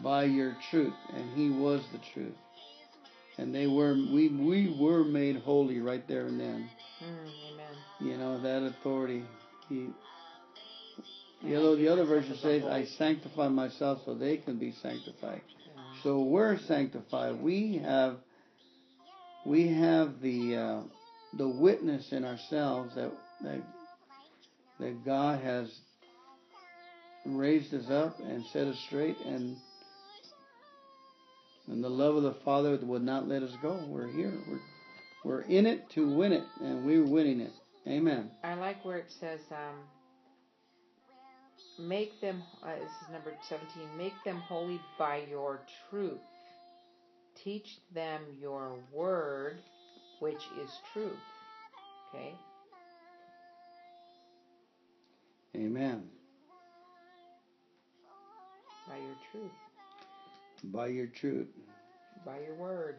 by your truth. And he was the truth. And they were we we were made holy right there and then. Mm, amen. You know, that authority. He you know, the other version says, I sanctify myself so they can be sanctified. So we're sanctified. We have we have the uh, the witness in ourselves that that that God has raised us up and set us straight and and the love of the Father would not let us go. We're here. We're we're in it to win it, and we're winning it. Amen. I like where it says, um, "Make them." Uh, this is number seventeen. Make them holy by your truth. Teach them your word, which is truth. Okay. Amen. By your truth. By your truth. By your word.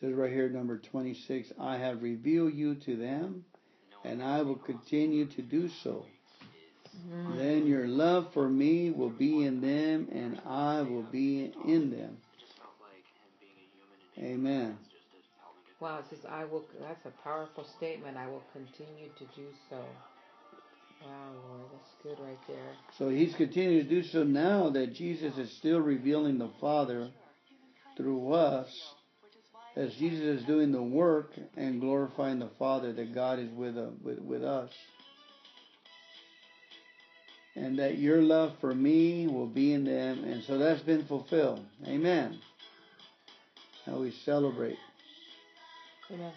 Says right here, number 26, I have revealed you to them, and I will continue to do so. Mm-hmm. Then your love for me will be in them, and I will be in them. Amen. Wow, it says, I will, that's a powerful statement. I will continue to do so. Wow, Lord, that's good right there. So he's continuing to do so now that Jesus is still revealing the Father through us, as Jesus is doing the work and glorifying the Father, that God is with, uh, with, with us. And that your love for me will be in them. And so that's been fulfilled. Amen. Now we celebrate. Amen.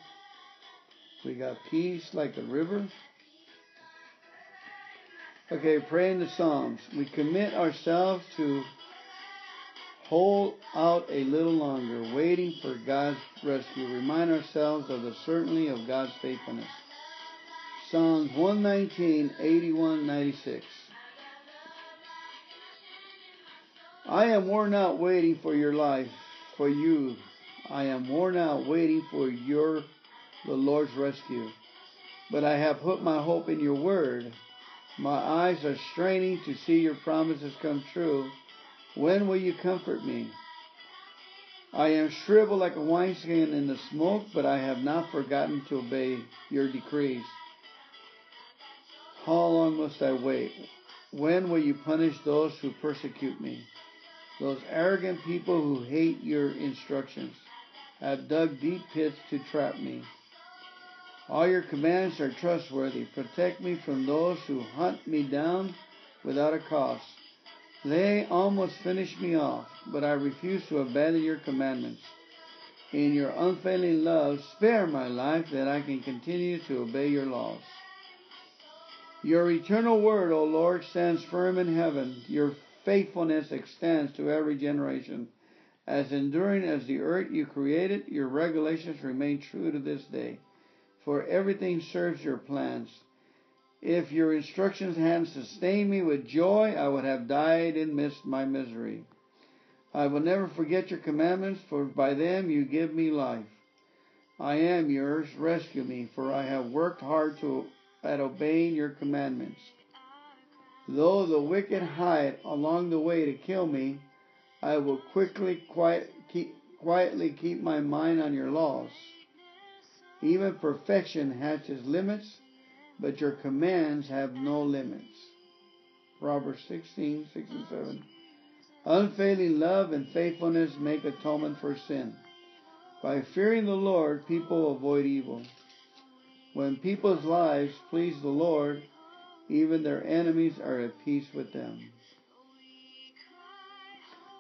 We got peace like a river. Okay, praying the Psalms. We commit ourselves to hold out a little longer, waiting for God's rescue. Remind ourselves of the certainty of God's faithfulness. Psalms 119, 81, 96. I am worn out waiting for your life, for you. I am worn out waiting for your, the Lord's rescue. But I have put my hope in your word. My eyes are straining to see your promises come true. When will you comfort me? I am shriveled like a wineskin in the smoke, but I have not forgotten to obey your decrees. How long must I wait? When will you punish those who persecute me? Those arrogant people who hate your instructions have dug deep pits to trap me. All your commands are trustworthy. Protect me from those who hunt me down without a cause. They almost finished me off, but I refuse to abandon your commandments. In your unfailing love, spare my life that I can continue to obey your laws. Your eternal word, O Lord, stands firm in heaven. Your faithfulness extends to every generation. As enduring as the earth you created, your regulations remain true to this day for everything serves your plans. If your instructions hadn't sustained me with joy, I would have died and missed my misery. I will never forget your commandments, for by them you give me life. I am yours, rescue me, for I have worked hard to, at obeying your commandments. Though the wicked hide along the way to kill me, I will quickly quiet, keep, quietly keep my mind on your laws. Even perfection has its limits, but your commands have no limits. Proverbs 16, 6 and 7. Unfailing love and faithfulness make atonement for sin. By fearing the Lord, people avoid evil. When people's lives please the Lord, even their enemies are at peace with them.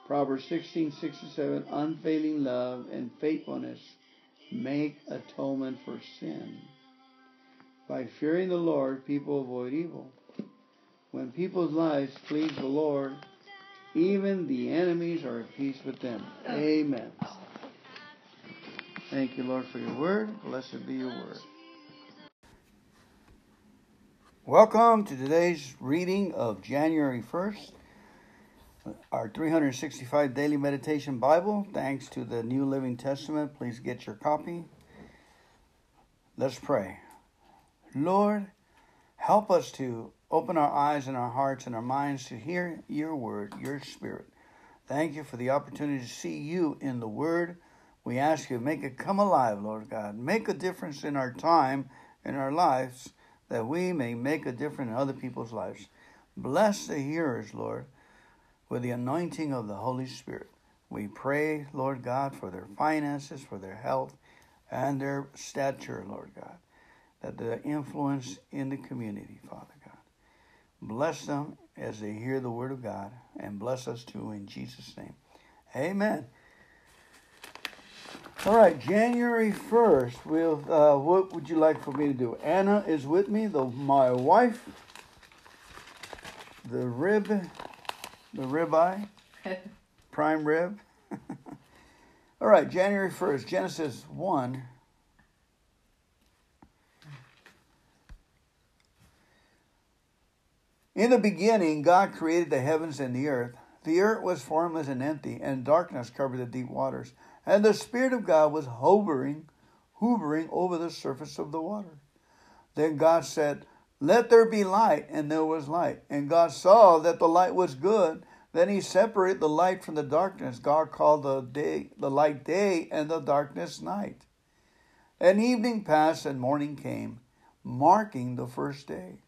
Proverbs 16, 6 and 7. Unfailing love and faithfulness make atonement for sin. By fearing the Lord, people avoid evil. When people's lives please the Lord, even the enemies are at peace with them. Amen. Thank you, Lord, for your word. Blessed be your word. Welcome to today's reading of January 1st our 365 daily meditation Bible, thanks to the New Living Testament. Please get your copy. Let's pray. Lord, help us to open our eyes and our hearts and our minds to hear your word, your spirit. Thank you for the opportunity to see you in the word. We ask you, to make it come alive, Lord God. Make a difference in our time, in our lives, that we may make a difference in other people's lives. Bless the hearers, Lord with the anointing of the Holy Spirit. We pray, Lord God, for their finances, for their health, and their stature, Lord God, that the influence in the community, Father God. Bless them as they hear the word of God, and bless us too in Jesus' name. Amen. All right, January 1st, we'll, uh, what would you like for me to do? Anna is with me, the, my wife, the rib the ribeye, prime rib. All right, January 1st, Genesis 1, In the beginning, God created the heavens and the earth. The earth was formless and empty, and darkness covered the deep waters. And the Spirit of God was hovering, hovering over the surface of the water. Then God said, Let there be light, and there was light. And God saw that the light was good. Then he separated the light from the darkness. God called the day the light day and the darkness night. And evening passed and morning came, marking the first day.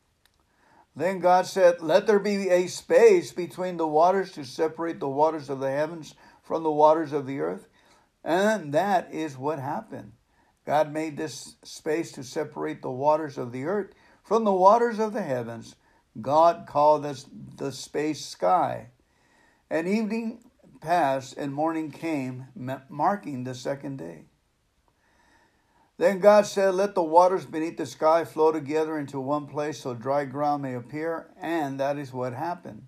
Then God said, Let there be a space between the waters to separate the waters of the heavens from the waters of the earth. And that is what happened. God made this space to separate the waters of the earth from the waters of the heavens. God called this the space sky. And evening passed and morning came, marking the second day. Then God said, Let the waters beneath the sky flow together into one place so dry ground may appear. And that is what happened.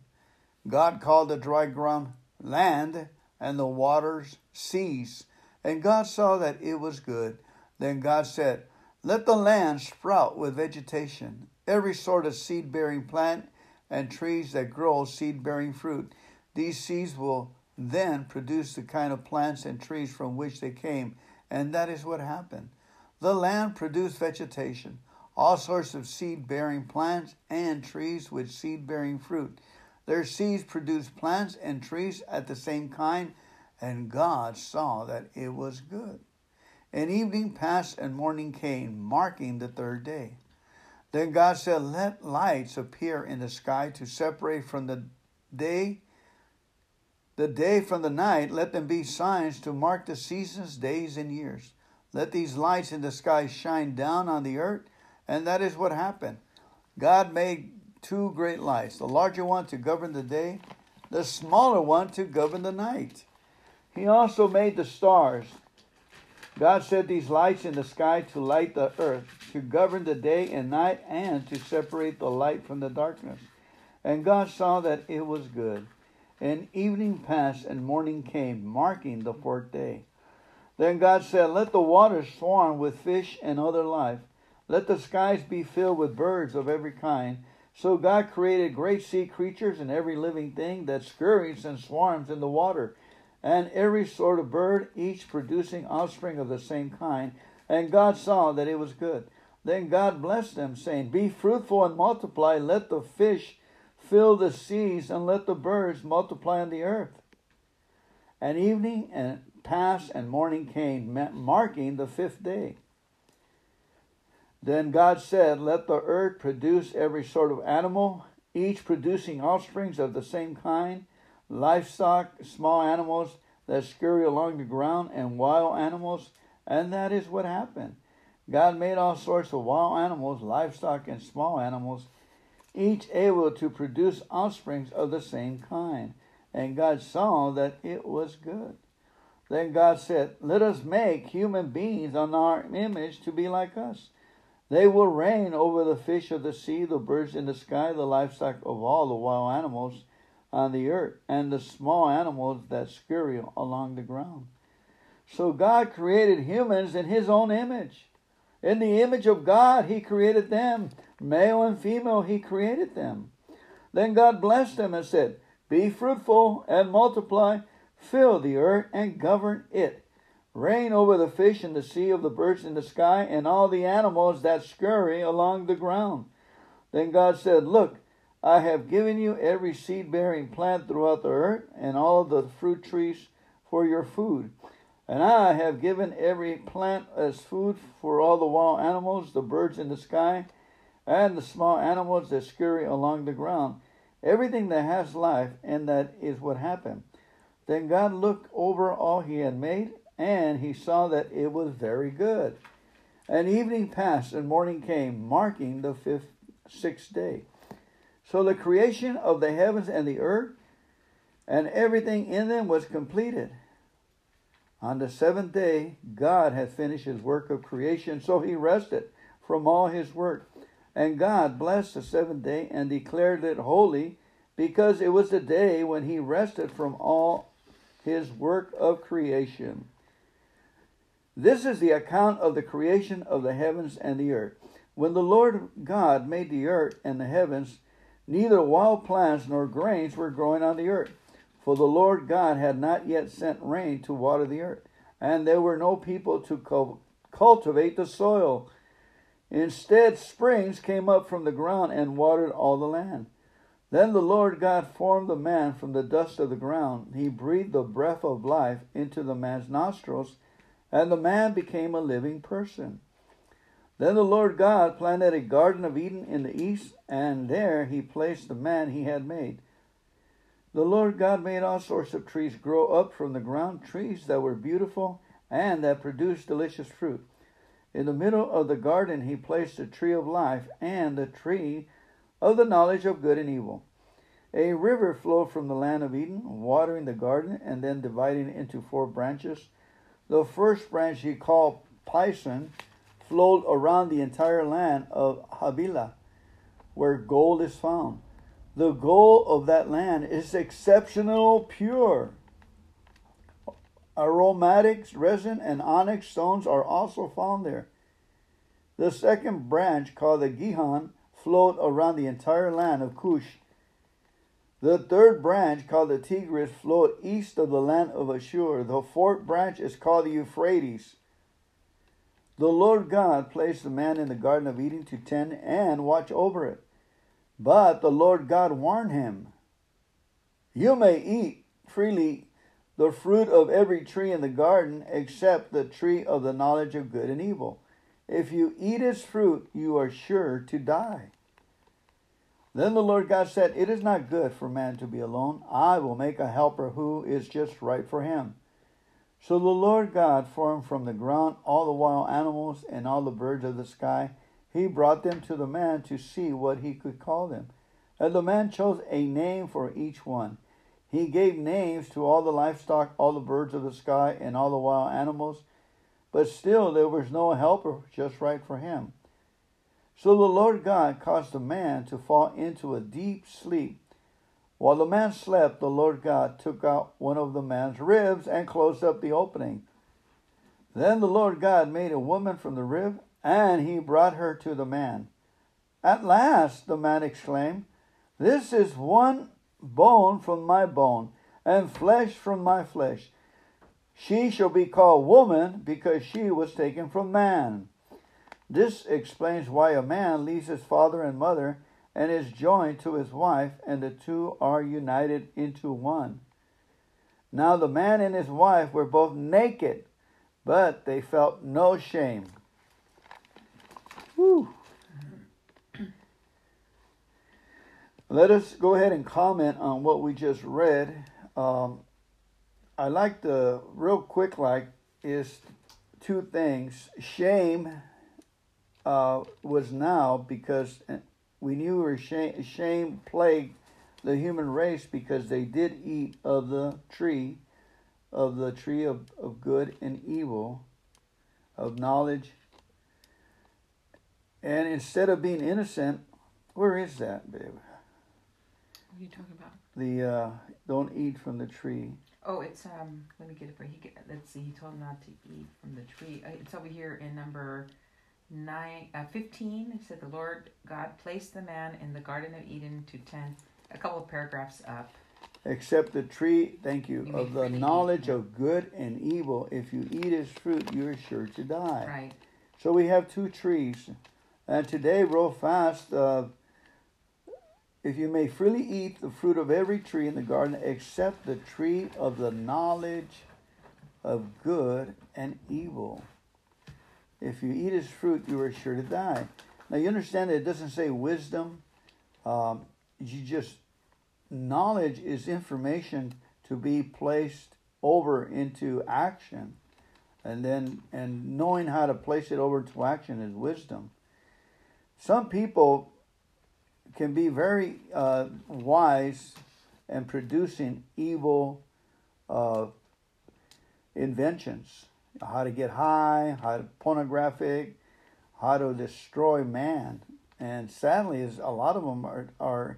God called the dry ground land and the waters seas. And God saw that it was good. Then God said, Let the land sprout with vegetation, every sort of seed bearing plant and trees that grow seed bearing fruit. These seeds will then produce the kind of plants and trees from which they came. And that is what happened. The land produced vegetation, all sorts of seed bearing plants and trees with seed bearing fruit. Their seeds produced plants and trees at the same kind, and God saw that it was good. And evening passed and morning came, marking the third day. Then God said, Let lights appear in the sky to separate from the day the day from the night, let them be signs to mark the seasons, days, and years. Let these lights in the sky shine down on the earth. And that is what happened. God made two great lights the larger one to govern the day, the smaller one to govern the night. He also made the stars. God set these lights in the sky to light the earth, to govern the day and night, and to separate the light from the darkness. And God saw that it was good. And evening passed and morning came, marking the fourth day. Then God said, Let the waters swarm with fish and other life. Let the skies be filled with birds of every kind. So God created great sea creatures and every living thing that scurries and swarms in the water, and every sort of bird, each producing offspring of the same kind. And God saw that it was good. Then God blessed them, saying, Be fruitful and multiply. Let the fish fill the seas, and let the birds multiply on the earth. And evening and passed, and morning came, marking the fifth day. Then God said, Let the earth produce every sort of animal, each producing offsprings of the same kind, livestock, small animals that scurry along the ground, and wild animals. And that is what happened. God made all sorts of wild animals, livestock, and small animals, each able to produce offsprings of the same kind. And God saw that it was good. Then God said, Let us make human beings on our image to be like us. They will reign over the fish of the sea, the birds in the sky, the livestock of all the wild animals on the earth, and the small animals that scurry along the ground. So God created humans in his own image. In the image of God, he created them. Male and female, he created them. Then God blessed them and said, Be fruitful and multiply Fill the earth and govern it. Reign over the fish in the sea, of the birds in the sky, and all the animals that scurry along the ground. Then God said, Look, I have given you every seed bearing plant throughout the earth, and all the fruit trees for your food. And I have given every plant as food for all the wild animals, the birds in the sky, and the small animals that scurry along the ground. Everything that has life, and that is what happened. Then God looked over all he had made, and he saw that it was very good. And evening passed, and morning came, marking the fifth, sixth day. So the creation of the heavens and the earth and everything in them was completed. On the seventh day, God had finished his work of creation, so he rested from all his work. And God blessed the seventh day and declared it holy, because it was the day when he rested from all his work of creation. This is the account of the creation of the heavens and the earth. When the Lord God made the earth and the heavens, Neither wild plants nor grains were growing on the earth, for the Lord God had not yet sent rain to water the earth, and there were no people to cultivate the soil. Instead, springs came up from the ground and watered all the land. Then the Lord God formed the man from the dust of the ground. He breathed the breath of life into the man's nostrils, and the man became a living person. Then the Lord God planted a garden of Eden in the east, and there he placed the man he had made. The Lord God made all sorts of trees grow up from the ground, trees that were beautiful and that produced delicious fruit. In the middle of the garden he placed the tree of life and the tree of the knowledge of good and evil. A river flowed from the land of Eden, watering the garden and then dividing it into four branches. The first branch he called Pison flowed around the entire land of Havilah, where gold is found. The gold of that land is exceptional pure. Aromatics, resin, and onyx stones are also found there. The second branch, called the Gihon, flowed around the entire land of Cush. The third branch, called the Tigris, flowed east of the land of Ashur. The fourth branch is called the Euphrates. The Lord God placed the man in the Garden of Eden to tend and watch over it. But the Lord God warned him You may eat freely the fruit of every tree in the garden except the tree of the knowledge of good and evil. If you eat its fruit, you are sure to die. Then the Lord God said, It is not good for man to be alone. I will make a helper who is just right for him. So the Lord God formed from the ground all the wild animals and all the birds of the sky. He brought them to the man to see what he could call them. And the man chose a name for each one. He gave names to all the livestock, all the birds of the sky, and all the wild animals. But still there was no helper just right for him. So the Lord God caused the man to fall into a deep sleep. While the man slept, the Lord God took out one of the man's ribs and closed up the opening. Then the Lord God made a woman from the rib, and he brought her to the man. At last, the man exclaimed, This is one bone from my bone, and flesh from my flesh. She shall be called woman because she was taken from man. This explains why a man leaves his father and mother and is joined to his wife, and the two are united into one. Now the man and his wife were both naked, but they felt no shame. Whew. Let us go ahead and comment on what we just read. Um, I like the real quick like is two things. Shame uh, was now because we knew shame, shame plagued the human race because they did eat of the tree, of the tree of, of good and evil, of knowledge. And instead of being innocent, where is that, babe? What are you talking about? The uh, don't eat from the tree. Oh, it's um. Let me get it for he. Let's see. He told him not to eat from the tree. Uh, it's over here in number nine, uh, 15, it said the Lord God placed the man in the Garden of Eden to tend a couple of paragraphs up. Except the tree, thank you, you of the knowledge of good and evil. If you eat its fruit, you are sure to die. Right. So we have two trees. And today, real fast, uh, if you may freely eat the fruit of every tree in the garden except the tree of the knowledge of good and evil. If you eat his fruit, you are sure to die. Now you understand that it doesn't say wisdom. Um, you just knowledge is information to be placed over into action, and then and knowing how to place it over to action is wisdom. Some people can be very uh, wise and producing evil uh, inventions how to get high, how to pornographic, how to destroy man. And sadly, is a lot of them are, are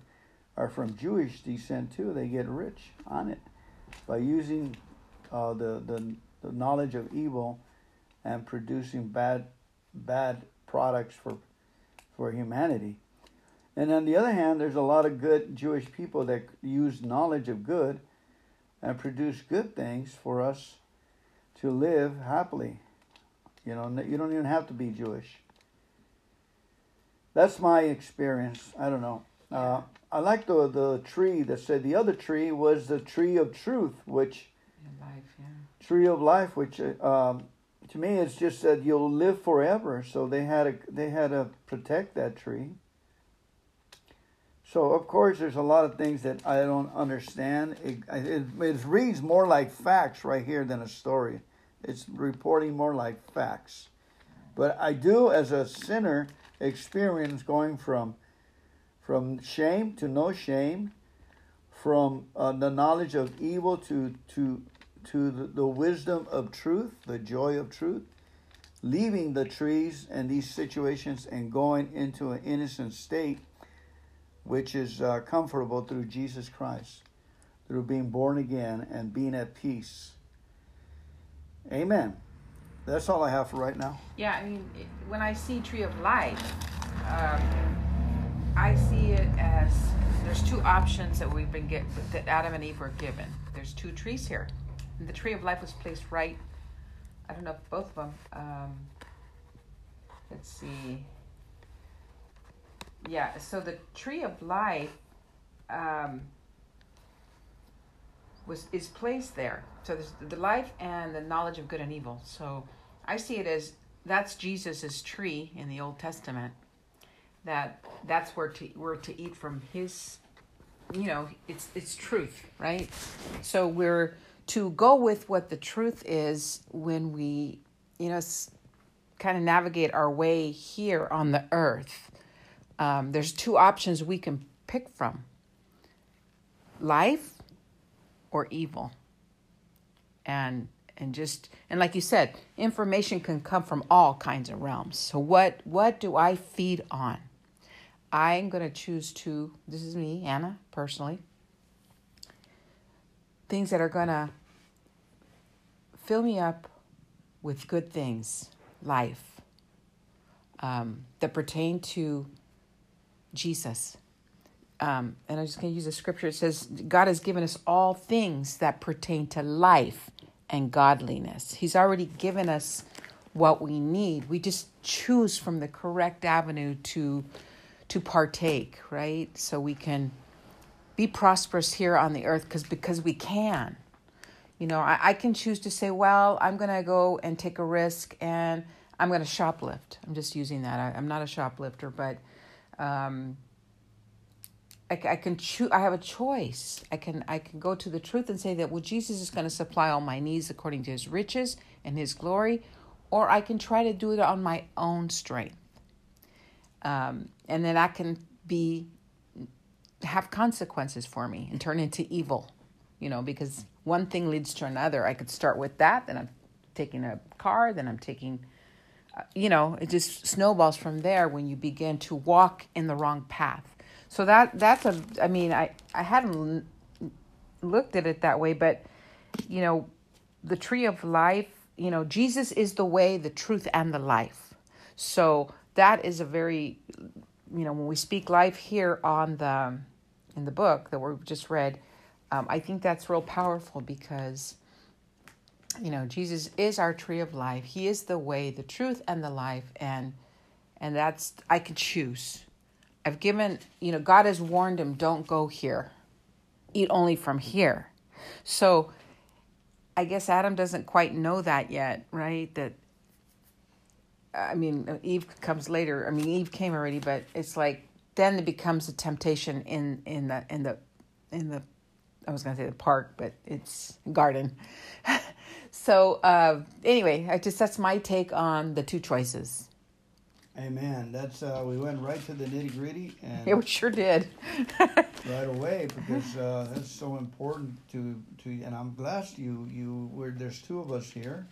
are from Jewish descent too. They get rich on it by using uh, the, the the knowledge of evil and producing bad bad products for for humanity. And on the other hand, there's a lot of good Jewish people that use knowledge of good and produce good things for us to live happily. You know, you don't even have to be Jewish. That's my experience. I don't know. Uh, I like the the tree that said the other tree was the tree of truth, which life, yeah. tree of life, which uh, um, to me it's just that you'll live forever. So they had a they had to protect that tree. So of course there's a lot of things that I don't understand. It, it, it reads more like facts right here than a story. It's reporting more like facts. But I do, as a sinner, experience going from from shame to no shame, from uh, the knowledge of evil to to to the, the wisdom of truth, the joy of truth, leaving the trees and these situations and going into an innocent state, which is uh, comfortable through Jesus Christ, through being born again and being at peace. Amen. That's all I have for right now. Yeah, I mean, when I see Tree of Life, um, I see it as there's two options that we've been get that Adam and Eve were given. There's two trees here. And the Tree of Life was placed right. I don't know if both of them. Um, let's see. Yeah, so the Tree of Life um, was is placed there. So there's the life and the knowledge of good and evil. So I see it as that's Jesus's tree in the Old Testament. That that's where to we're to eat from his you know, it's it's truth, right? So we're to go with what the truth is when we, you know, kind of navigate our way here on the earth. Um, there's two options we can pick from life or evil. And and just and like you said information can come from all kinds of realms. So what what do i feed on? I'm going to choose to this is me anna personally things that are going to fill me up with good things life um, that pertain to jesus um, and I'm just going to use a scripture. It says, God has given us all things that pertain to life and godliness. He's already given us what we need. We just choose from the correct avenue to to partake, right? So we can be prosperous here on the earth because because we can. You know, I, I can choose to say, well, I'm going to go and take a risk and I'm going to shoplift. I'm just using that. I, am not a shoplifter, but um, I, I can choose. I have a choice. I can I can go to the truth and say that well, Jesus is going to supply all my needs according to His riches and His glory, or I can try to do it on my own strength, um, and then I can be have consequences for me and turn into evil, you know, because one thing leads to another. I could start with that, then I'm taking a car, then I'm taking uh, you know, it just snowballs from there when you begin to walk in the wrong path. So that that's a I mean I I hadn't looked at it that way, but you know, the tree of life, you know, Jesus is the way, the truth and the life. So that is a very you know, when we speak life here on the in the book that we've just read, um, I think that's real powerful because you know jesus is our tree of life he is the way the truth and the life and and that's i can choose I've given, you know, God has warned him, don't go here. Eat only from here. So I guess Adam doesn't quite know that yet, right? That, I mean, Eve comes later. I mean, Eve came already, but it's like then it becomes a temptation in in the in the in the I was gonna say the park, but it's garden. so uh, anyway, I just that's my take on the two choices. Amen. That's uh, we went right to the nitty gritty, and yeah, we sure did. right away because uh, that's so important to to. And I'm blessed you you were there's two of us here,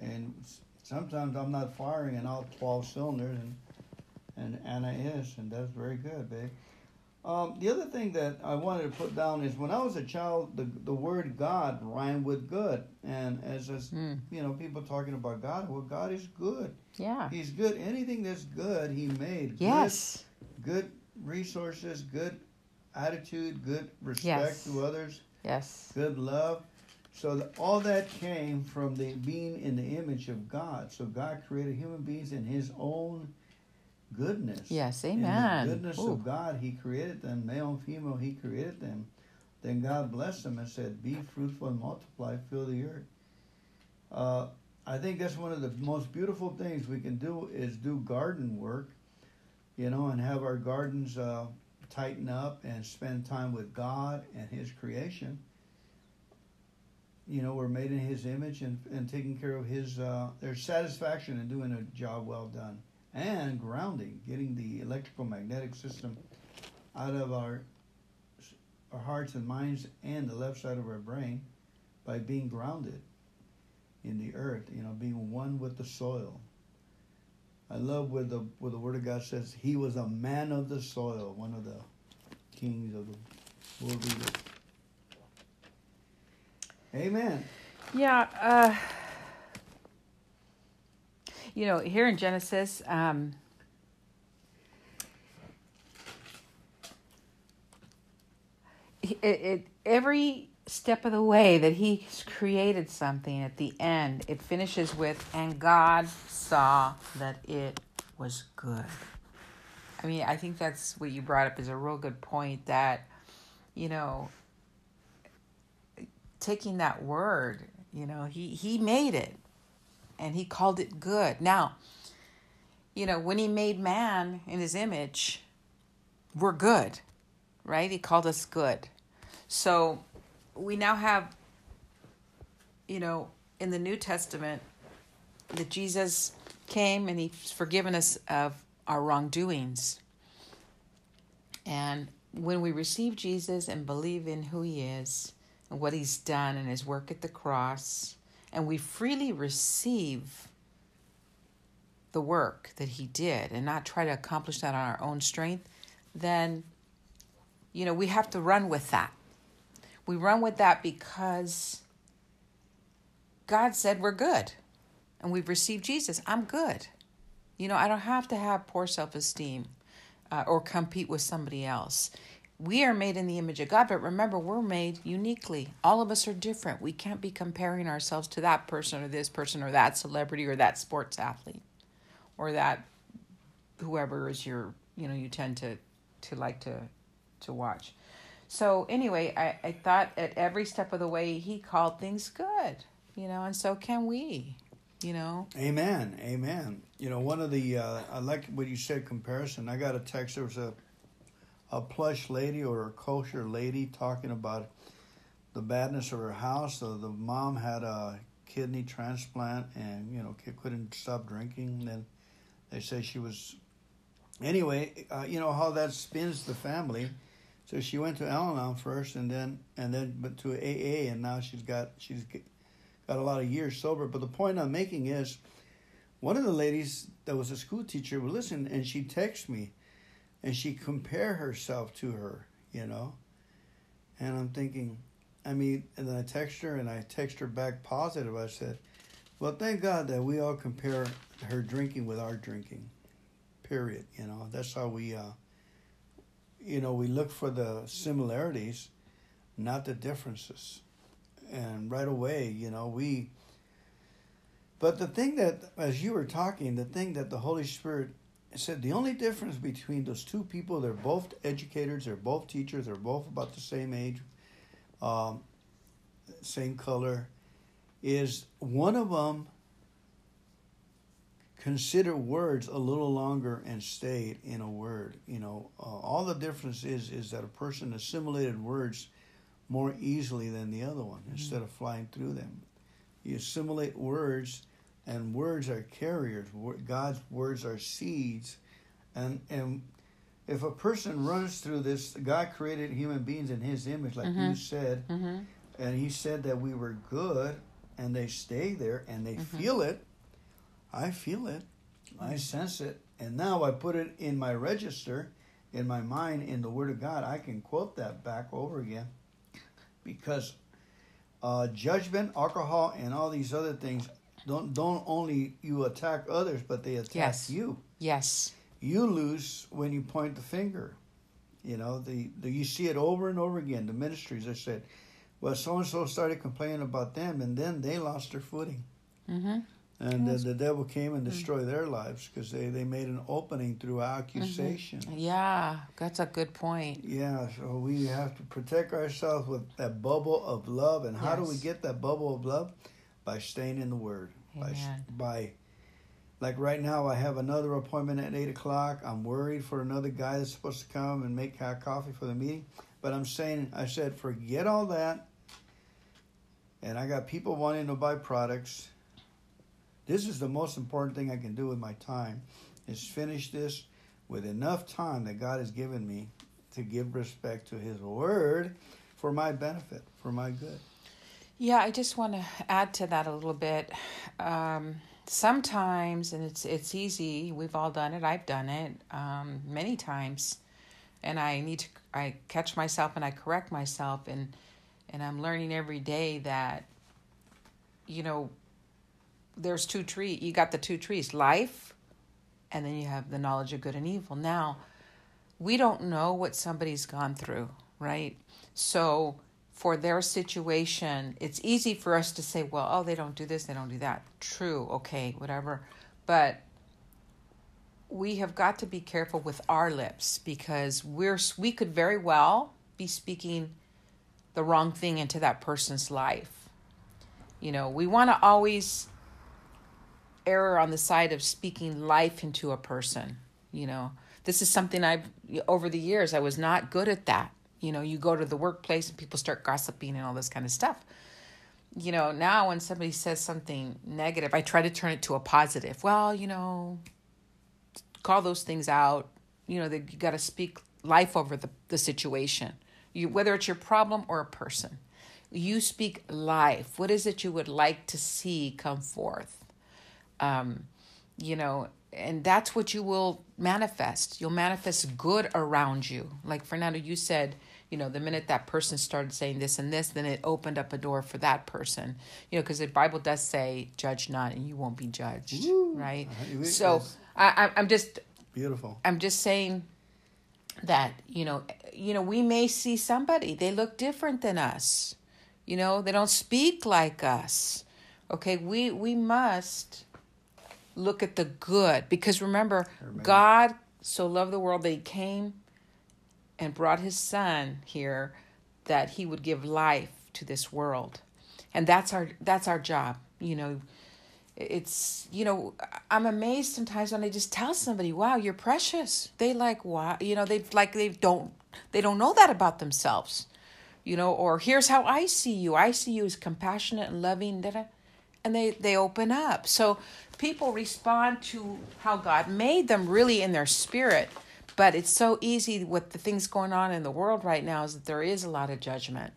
and sometimes I'm not firing in all twelve cylinders, and and Anna is, and that's very good, babe. Um, the other thing that I wanted to put down is when I was a child, the the word God rhymed with good, and as as mm. you know, people talking about God, well, God is good. Yeah, He's good. Anything that's good, He made. Yes. Good, good resources, good attitude, good respect Yes. to others, Yes. good love. So that all that came from the being in the image of God. So God created human beings in His own goodness. Yes. In Amen. the goodness Ooh. of God, He created them, male and female. He created them. Then God blessed them and said, "Be fruitful and multiply, fill the earth." Uh, I think that's one of the most beautiful things we can do is do garden work, you know, and have our gardens uh, tighten up and spend time with God and His creation. You know, we're made in His image and, and taking care of His. Uh, there's satisfaction in doing a job well done and grounding, getting the electrical magnetic system out of our our hearts and minds and the left side of our brain by being grounded in the earth, you know, being one with the soil. I love where the where the word of God says he was a man of the soil, one of the kings of the world. Amen. Yeah. Uh, you know, here in Genesis, um, it, it every step of the way that he's created something at the end it finishes with and god saw that it was good. I mean i think that's what you brought up is a real good point that you know taking that word you know he he made it and he called it good. Now you know when he made man in his image we're good right? He called us good. So we now have you know in the new testament that jesus came and he's forgiven us of our wrongdoings. And when we receive jesus and believe in who he is and what he's done and his work at the cross and we freely receive the work that he did and not try to accomplish that on our own strength then you know we have to run with that we run with that because God said we're good and we've received Jesus. I'm good. You know, I don't have to have poor self esteem uh, or compete with somebody else. We are made in the image of God, but remember, we're made uniquely. All of us are different. We can't be comparing ourselves to that person or this person or that celebrity or that sports athlete or that whoever is your, you know, you tend to to like to to watch. So anyway, I, I thought at every step of the way he called things good, you know, and so can we, you know. Amen. Amen. You know, one of the uh, I like what you said comparison. I got a text. There was a a plush lady or a kosher lady talking about the badness of her house. The mom had a kidney transplant and you know couldn't stop drinking. Then they say she was anyway. Uh, you know how that spins the family. So she went to Al-Anon first, and then and then but to AA, and now she's got she's got a lot of years sober. But the point I'm making is, one of the ladies that was a school teacher would listen, and she text me, and she compare herself to her, you know, and I'm thinking, I mean, and then I text her, and I text her back positive. I said, well, thank God that we all compare her drinking with our drinking, period. You know, that's how we. Uh, you know, we look for the similarities, not the differences. And right away, you know, we. But the thing that, as you were talking, the thing that the Holy Spirit said, the only difference between those two people, they're both educators, they're both teachers, they're both about the same age, um, same color, is one of them consider words a little longer and stayed in a word. You know, uh, all the difference is is that a person assimilated words more easily than the other one mm-hmm. instead of flying through them. You assimilate words, and words are carriers. God's words are seeds, and and if a person runs through this, God created human beings in His image, like mm-hmm. you said, mm-hmm. and He said that we were good, and they stay there and they Mm-hmm. feel it. I feel it. I sense it. And now I put it in my register, in my mind, in the Word of God. I can quote that back over again. Because uh, judgment, alcohol, and all these other things don't don't only you attack others, but they attack Yes. you. Yes. You lose when you point the finger. You know, the, the you see it over and over again. The ministries, I said, well, so and so started complaining about them, and then they lost their footing. Mm-hmm. And yes. the, the devil came and destroyed mm-hmm. their lives because they, they made an opening through accusation. Mm-hmm. Yeah, that's a good point. Yeah, so we have to protect ourselves with that bubble of love. And how yes. do we get that bubble of love? By staying in the Word. Amen. By, by like right now, I have another appointment at 8 o'clock. I'm worried for another guy that's supposed to come and make coffee for the meeting. But I'm saying, I said, forget all that. And I got people wanting to buy products this is the most important thing I can do with my time is finish this with enough time that God has given me to give respect to his word for my benefit, for my good. Yeah, I just want to add to that a little bit. Um, sometimes, and it's it's easy. We've all done it. I've done it um, many times, and I need to. I catch myself and I correct myself, and and I'm learning every day that, you know, there's two trees. You got the two trees, life, and then you have the knowledge of good and evil. Now, we don't know what somebody's gone through, right? So, for their situation, it's easy for us to say, well, oh, they don't do this, they don't do that. True, okay, whatever. But we have got to be careful with our lips because we're we could very well be speaking the wrong thing into that person's life. You know, we want to always error on the side of speaking life into a person you know this is something i've over the years i was not good at that you know you go to the workplace and people start gossiping and all this kind of stuff. You know now when somebody says something negative i try to turn it to a positive. Well you know call those things out. You know that you got to speak life over the, the situation. You whether it's your problem or a person. You speak life. What is it you would like to see come forth? Um, you know, and that's what you will manifest. You'll manifest good around you. Like Fernando, you said, you know, the minute that person started saying this and this, then it opened up a door for that person. You know, because the Bible does say, "Judge not, and you won't be judged." Woo. Right. So I, I'm just beautiful. I'm just saying that you know, you know, we may see somebody they look different than us. You know, they don't speak like us. Okay, we we must look at the good. Because remember. God so loved the world that he came and brought his son here that he would give life to this world. And that's our that's our job. You know, it's you know, I'm amazed sometimes when I just tell somebody, "Wow, you're precious." They like, "Wow," you know, they like they don't they don't know that about themselves. You know, or here's how I see you. I see you as compassionate and loving. Da-da and they they open up so people respond to how god made them really in their spirit but it's so easy with the things going on in the world right now is that there is a lot of judgment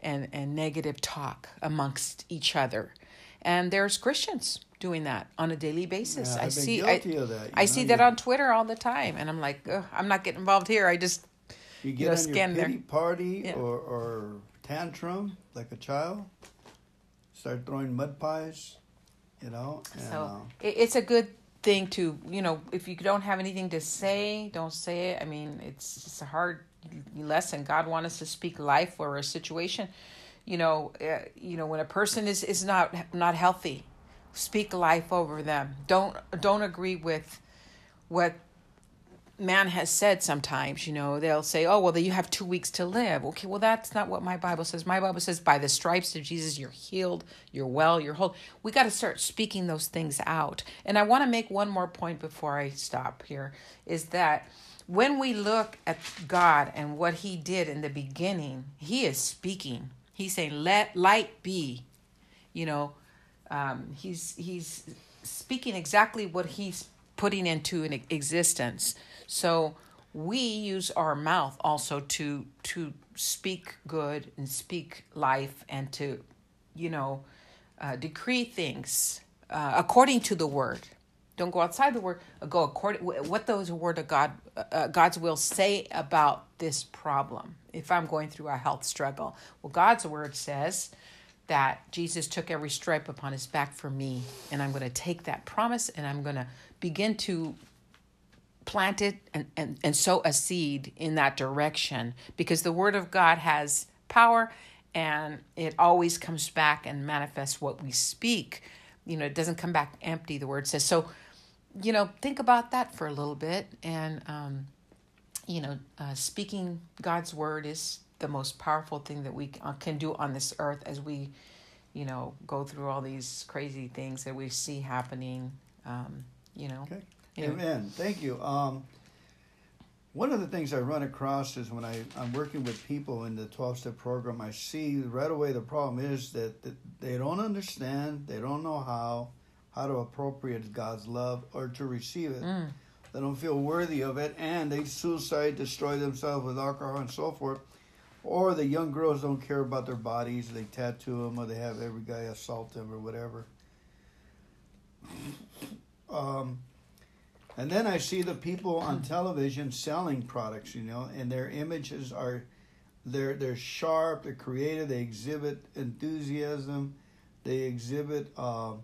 and and negative talk amongst each other and there's christians doing that on a daily basis yeah, i see i, that, I see that on twitter all the time and i'm like i'm not getting involved here i just you get you know, on scan your pity there. party yeah. or, or tantrum like a child start throwing mud pies, you know. And, so uh, it's a good thing to you know if you don't have anything to say, don't say it. I mean, it's it's a hard lesson. God wants us to speak life for a situation. You know, uh, you know when a person is is not not healthy, speak life over them. Don't don't agree with what man has said sometimes, you know, they'll say, oh, well, you have two weeks to live. Okay, well, that's not what my Bible says. My Bible says, by the stripes of Jesus, you're healed, you're well, you're whole. We got to start speaking those things out. And I want to make one more point before I stop here is that when we look at God and what He did in the beginning, He is speaking. He's saying, let light be. You know, um, he's he's speaking exactly what he's putting into an existence. So we use our mouth also to to speak good and speak life and to, you know, uh, decree things uh, according to the word. Don't go outside the word. Uh, go according what those word of God, uh, uh, God's will say about this problem. If I'm going through a health struggle, well, God's word says that Jesus took every stripe upon his back for me, and I'm going to take that promise and I'm going to begin to plant it and, and, and sow a seed in that direction because the word of God has power and it always comes back and manifests what we speak. You know, it doesn't come back empty, the word says. So, you know, think about that for a little bit. And, um, you know, uh, speaking God's word is the most powerful thing that we uh, can do on this earth as we, you know, go through all these crazy things that we see happening. Um, you know. Okay. Yeah. Amen. Thank you. Um, one of the things I run across is when I, I'm working with people in the 12 step program, I see right away the problem is that, that they don't understand, they don't know how, how to appropriate God's love or to receive it. Mm. They don't feel worthy of it, and they suicide, destroy themselves with alcohol and so forth. Or the young girls don't care about their bodies, they tattoo them, or they have every guy assault them, or whatever. Um, and then I see the people on television selling products, you know, and their images are they're they're sharp, they're creative, they exhibit enthusiasm, they exhibit uh,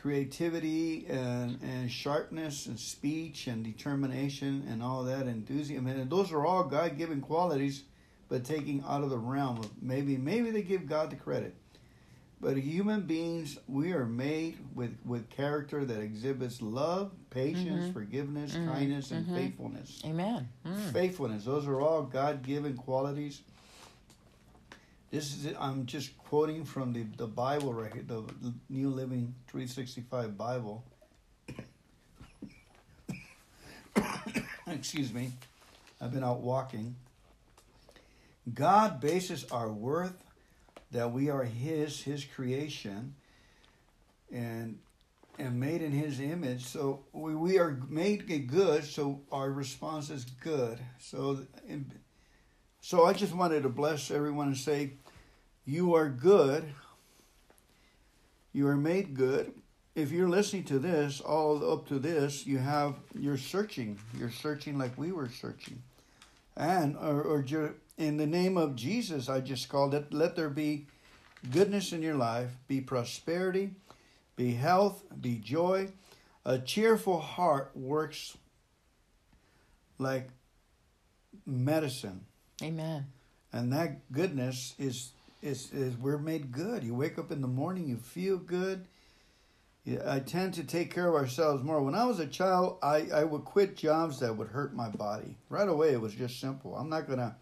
creativity and and sharpness and speech and determination and all that enthusiasm, and those are all God given qualities, but taking out of the realm of maybe maybe they give God the credit. But human beings, we are made with, with character that exhibits love, patience, Mhm. forgiveness, Mhm. kindness, and Mhm. faithfulness. Amen. Mm. Faithfulness, those are all God given qualities. This is, I'm just quoting from the, the Bible right here, the New Living 365 Bible. Excuse me. I've been out walking. God bases our worth that we are his his creation and and made in his image. So we, we are made good so our response is good. So so i just wanted to bless everyone and say you are good. You are made good. If you're listening to this all up to this you have you're searching. You're searching like we were searching. And or, or in the name of jesus i just called it let there be goodness in your life be prosperity be health be joy a cheerful heart works like medicine Amen. and that goodness is is is we're made good you wake up in the morning you feel good I tend to take care of ourselves more. When I was a child, I, I would quit jobs that would hurt my body. Right away, it was just simple. I'm not going to,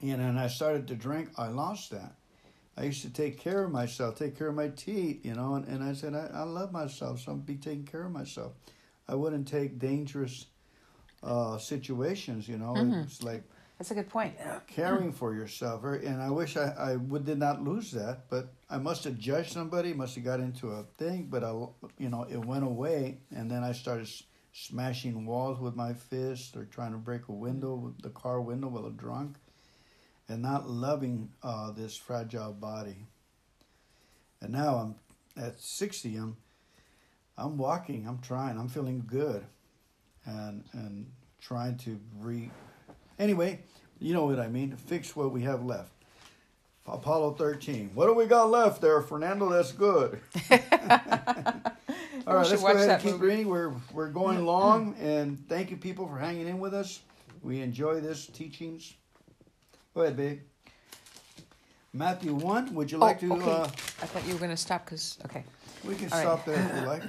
you know, and I started to drink, I lost that. I used to take care of myself, take care of my teeth, you know, and, and I said, I, I love myself, so I'll be taking care of myself. I wouldn't take dangerous uh, situations, you know. Mhm. It's like, That's a good point. caring for yourself. And I wish I, I would did not lose that, but I must have judged somebody, must have got into a thing, but I, you know, it went away. And then I started smashing walls with my fist or trying to break a window, the car window while I'm drunk, and not loving uh, this fragile body. And now I'm at 60, I'm, I'm walking, I'm trying, I'm feeling good and, and trying to re, Anyway, you know what I mean. Fix what we have left. Apollo 13. What do we got left there, Fernando? That's good. All right, let's go ahead and keep movie. reading. We're, we're going long, and thank you, people, for hanging in with us. We enjoy this teachings. Go ahead, babe. Matthew 1. Would you like oh, to? okay. Uh, I thought you were going to stop because, okay. we can All right. stop there if you like.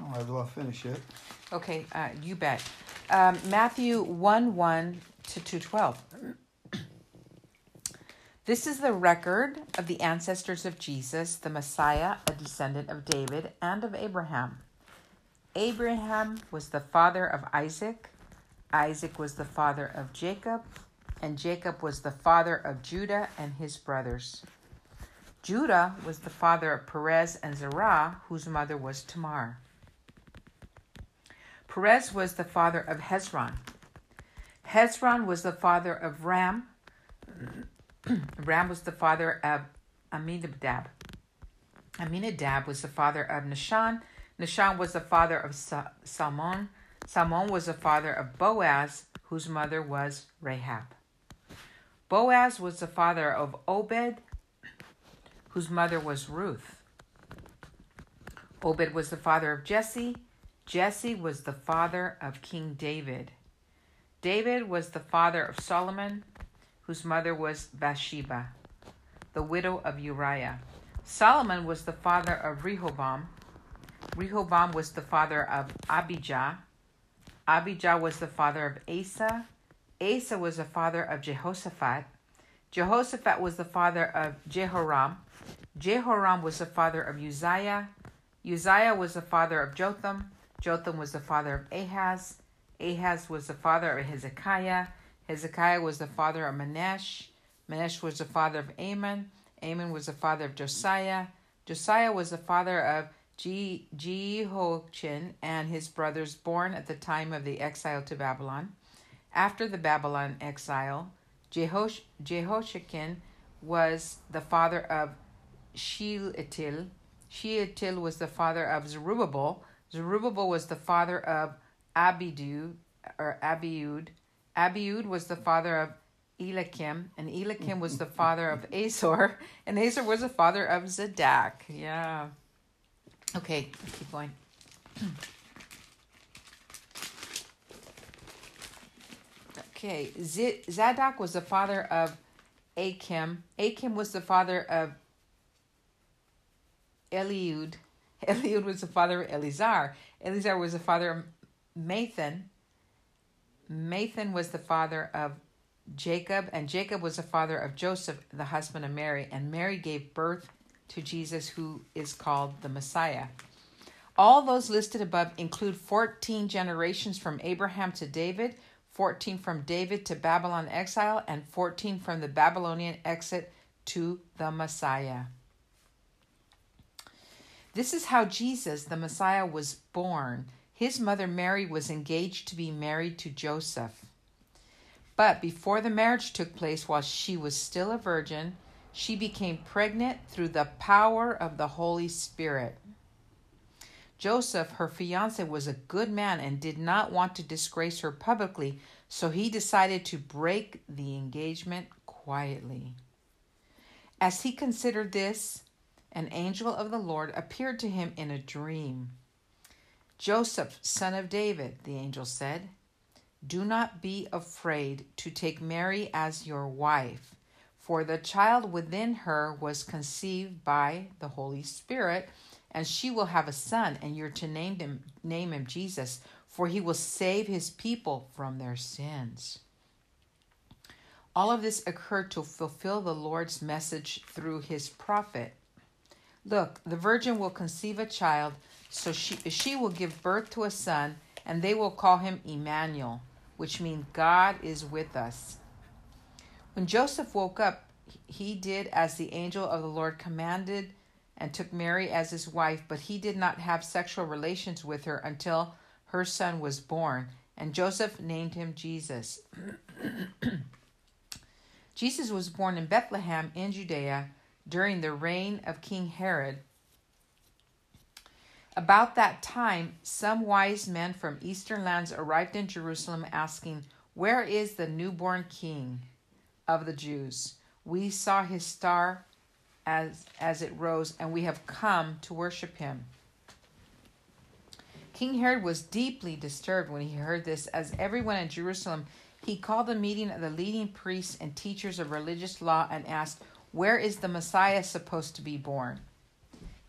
Oh, I've well finish it. Okay, uh, you bet. Um, Matthew 1 1 to 212. This is the record of the ancestors of Jesus, the Messiah, a descendant of David and of Abraham. Abraham was the father of Isaac, Isaac was the father of Jacob, and Jacob was the father of Judah and his brothers. Judah was the father of Perez and Zerah, whose mother was Tamar. Perez was the father of Hezron. Hezron was the father of Ram. Ram was the father of Amminadab. Amminadab was the father of Nahshon. Nahshon was the father of Sa- Salmon. Salmon was the father of Boaz, whose mother was Rahab. Boaz was the father of Obed, whose mother was Ruth. Obed was the father of Jesse. Jesse was the father of King David. David was the father of Solomon, whose mother was Bathsheba, the widow of Uriah. Solomon was the father of Rehoboam. Rehoboam was the father of Abijah. Abijah was the father of Asa. Asa was the father of Jehoshaphat. Jehoshaphat was the father of Jehoram. Jehoram was the father of Uzziah. Uzziah was the father of Jotham. Jotham was the father of Ahaz. Ahaz was the father of Hezekiah. Hezekiah was the father of Manasseh. Manasseh was the father of Amon. Amon was the father of Josiah. Josiah was the father of Jehoiachin and his brothers born at the time of the exile to Babylon. After the Babylon exile, Jehosh- Jehoiachin was the father of Shealtiel. Shealtiel was the father of Zerubbabel. Zerubbabel was the father of Abidu or Abiud. Abiud was the father of Eliakim, and Eliakim was the father of Azor, and Azor was the father of Zadok. Yeah. Okay, keep going. okay, Z- Zadok was the father of Akim. Akim was the father of Eliud. Eliud was the father of Eleazar. Eleazar was the father of Matthan. Matthan was the father of Jacob, and Jacob was the father of Joseph, the husband of Mary, and Mary gave birth to Jesus, who is called the Messiah. All those listed above include 14 generations from Abraham to David, 14 from David to Babylon exile, and 14 from the Babylonian exit to the Messiah. This is how Jesus, the Messiah, was born. His mother Mary was engaged to be married to Joseph. But before the marriage took place, while she was still a virgin, she became pregnant through the power of the Holy Spirit. Joseph, her fiance, was a good man and did not want to disgrace her publicly, so he decided to break the engagement quietly. As he considered this, an angel of the Lord appeared to him in a dream. Joseph, son of David, the angel said, do not be afraid to take Mary as your wife, for the child within her was conceived by the Holy Spirit, and she will have a son, and you're to name him name him Jesus, for he will save his people from their sins. All of this occurred to fulfill the Lord's message through his prophet. Look, the virgin will conceive a child, so she, she will give birth to a son, and they will call him Emmanuel, which means God is with us. When Joseph woke up, he did as the angel of the Lord commanded and took Mary as his wife, but he did not have sexual relations with her until her son was born, and Joseph named him Jesus. Jesus was born in Bethlehem in Judea during the reign of King Herod. About that time, some wise men from eastern lands arrived in Jerusalem asking, Where is the newborn king of the Jews? We saw his star as, as it rose, and we have come to worship him. King Herod was deeply disturbed when he heard this, as everyone in Jerusalem. He called a meeting of the leading priests and teachers of religious law and asked, Where is the Messiah supposed to be born?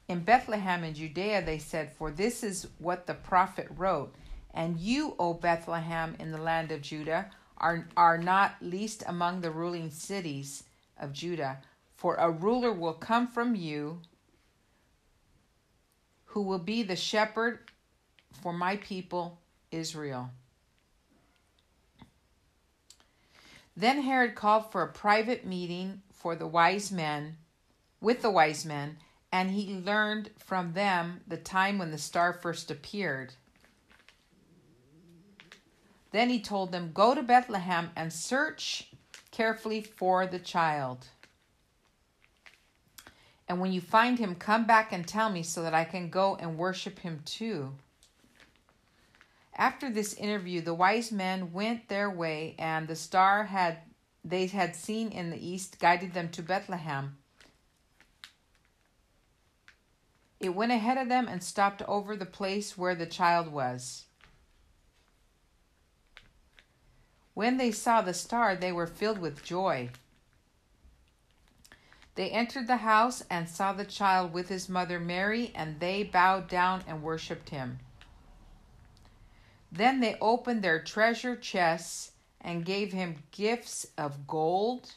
In Bethlehem in Judea, they said, For this is what the prophet wrote. And you, O Bethlehem, in the land of Judah, are, are not least among the ruling cities of Judah, for a ruler will come from you who will be the shepherd for my people Israel. Then Herod called for a private meeting for the wise men, with the wise men, and he learned from them the time when the star first appeared. Then he told them, Go to Bethlehem and search carefully for the child. And when you find him, come back and tell me so that I can go and worship him too. After this interview, the wise men went their way, and the star had they had seen in the east guided them to Bethlehem. It went ahead of them and stopped over the place where the child was. When they saw the star, they were filled with joy. They entered the house and saw the child with his mother Mary, and they bowed down and worshipped him. Then they opened their treasure chests and gave him gifts of gold,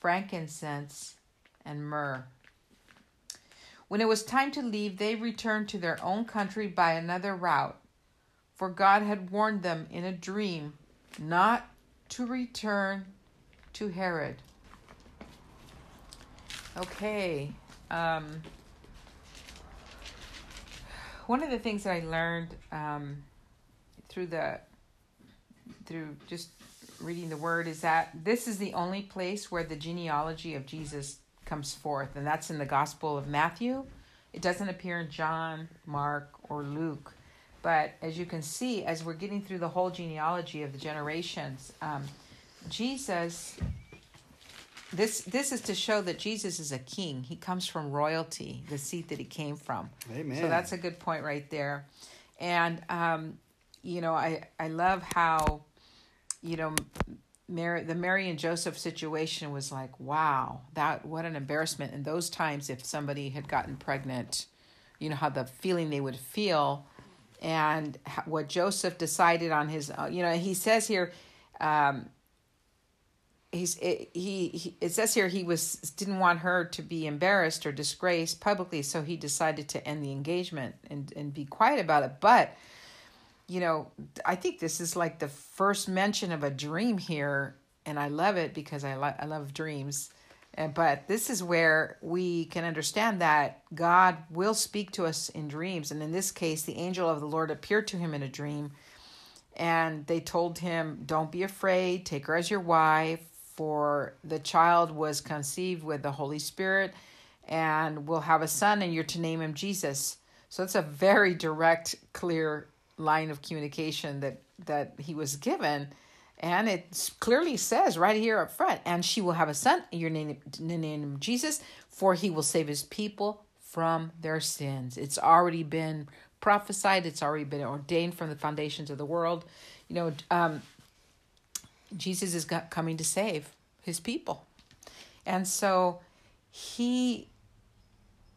frankincense, and myrrh. When it was time to leave, they returned to their own country by another route, for God had warned them in a dream not to return to Herod. Okay. Um, one of the things that I learned um, through the through just reading the word is that this is the only place where the genealogy of Jesus comes forth, and that's in the Gospel of Matthew. It doesn't appear in John, Mark, or Luke. But as you can see, as we're getting through the whole genealogy of the generations, um, Jesus, this this is to show that Jesus is a king. He comes from royalty, the seat that he came from. Amen. So that's a good point right there. And um, you know, I I love how, you know, Mary, the Mary and Joseph situation was like, wow, that what an embarrassment. In those times, if somebody had gotten pregnant, you know how the feeling they would feel and what Joseph decided on his, uh, you know, he says here, um, he's it, he, he it says here he was didn't want her to be embarrassed or disgraced publicly, so he decided to end the engagement and and be quiet about it. But you know, I think this is like the first mention of a dream here, and I love it because I like I love dreams. But this is where we can understand that God will speak to us in dreams. And in this case, the angel of the Lord appeared to him in a dream. And they told him, Don't be afraid, take her as your wife, for the child was conceived with the Holy Spirit and will have a son, and you're to name him Jesus. So it's a very direct, clear line of communication that, that he was given and it clearly says right here up front, and she will have a son, your name, the name him Jesus, for he will save his people from their sins. It's already been prophesied, it's already been ordained from the foundations of the world. You know, um, Jesus is coming to save his people. And so he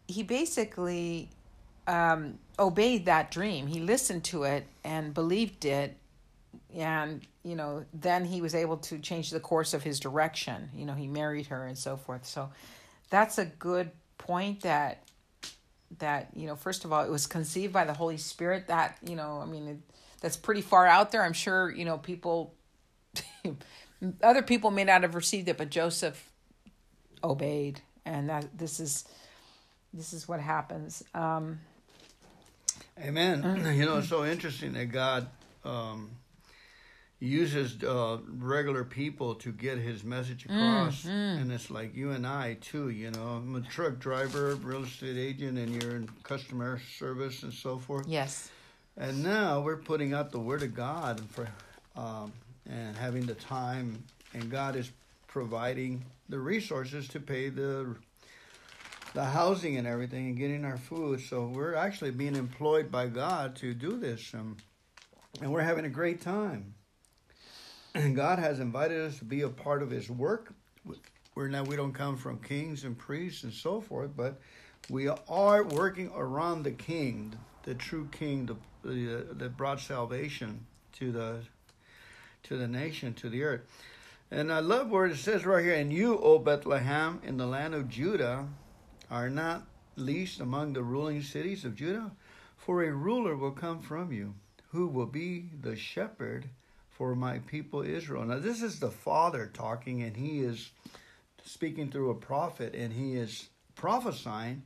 he basically um, obeyed that dream. He listened to it and believed it and you know then he was able to change the course of his direction. You know he married her and so forth. So that's a good point that that you know first of all it was conceived by the holy spirit that you know i mean it, that's pretty far out there. I'm sure you know people other people may not have received it but joseph obeyed. And that this is this is what happens. Um amen. You know it's so interesting that god um uses uh, regular people to get his message across, mm, mm. and it's like you and I too. You know, I'm a truck driver, real estate agent, and you're in customer service and so forth. Yes. And now we're putting out the word of God for, um, and having the time, and God is providing the resources to pay the the housing and everything and getting our food. So we're actually being employed by God to do this, um, and we're having a great time. And God has invited us to be a part of His work. Where now we don't come from kings and priests and so forth, but we are working around the King, the true King, the, the, that brought salvation to the to the nation, to the earth. And I love where it says right here, and you, O Bethlehem, in the land of Judah, are not least among the ruling cities of Judah, for a ruler will come from you, who will be the shepherd for my people Israel. Now, this is the Father talking, and he is speaking through a prophet, and he is prophesying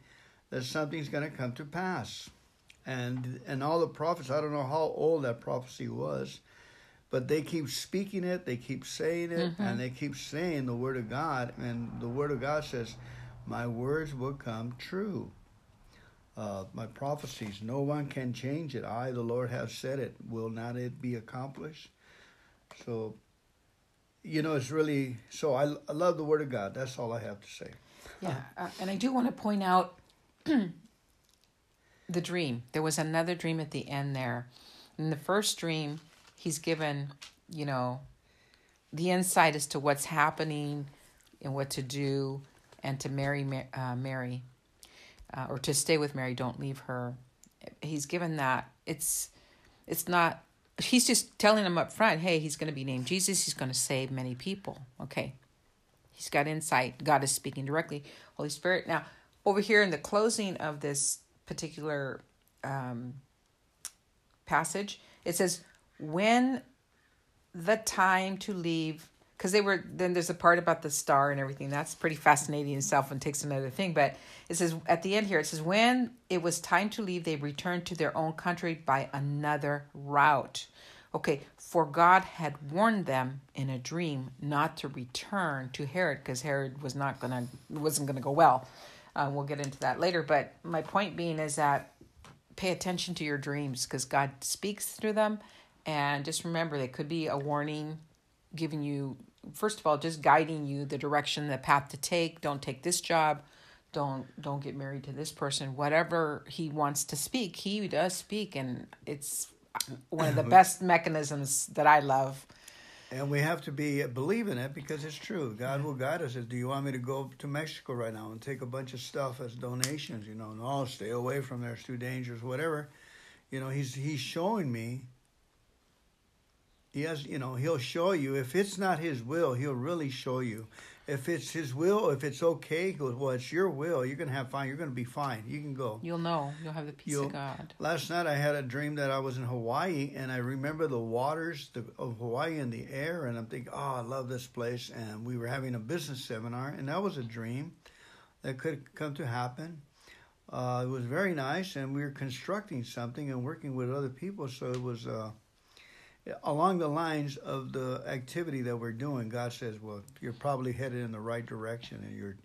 that something's going to come to pass. And and all the prophets, I don't know how old that prophecy was, but they keep speaking it, they keep saying it, mm-hmm. and they keep saying the word of God. And the word of God says, My words will come true. Uh, my prophecies, no one can change it. I, the Lord, have said it. Will not it be accomplished? So, you know, it's really so. I, I love the Word of God. That's all I have to say. Yeah, uh, and I do want to point out the dream. There was another dream at the end there. In the first dream, he's given, you know, the insight as to what's happening and what to do and to marry uh, Mary uh, or to stay with Mary, don't leave her. He's given that. It's it's not he's just telling them up front, hey, he's going to be named Jesus. He's going to save many people. Okay. He's got insight. God is speaking directly. Holy Spirit. Now, over here in the closing of this particular um, passage, it says, when the time to leave because they were then there's a part about the star and everything. That's pretty fascinating itself and takes another thing. But it says at the end here it says when it was time to leave they returned to their own country by another route. Okay for god had warned them in a dream not to return to herod because herod was not gonna wasn't gonna go well. Uh, we'll get into that later. But my point being is that pay attention to your dreams because god speaks through them. And just remember, they could be a warning, giving you, first of all, just guiding you the direction, the path to take. Don't take this job. Don't don't get married to this person. Whatever he wants to speak, he does speak, and it's one of the best mechanisms that I love. And we have to be uh, believe in it because it's true. God will guide us. Do you want me to go to Mexico right now and take a bunch of stuff as donations? You know, no, stay away from there. It's too dangerous. Whatever. You know, he's he's showing me he has, you know, he'll show you. If it's not his will, he'll really show you. If it's his will, if it's okay, he goes, well, it's your will. You're gonna have fine. You're gonna be fine. You can go. You'll know. You'll have the peace You'll, of God. Last night I had a dream that I was in Hawaii, and I remember the waters of Hawaii and the air, and I'm thinking, oh, I love this place. And we were having a business seminar, and that was a dream that could come to happen. Uh, it was very nice, and we were constructing something and working with other people, so it was. Uh, along the lines of the activity that we're doing, God says, "Well, you're probably headed in the right direction, and you're,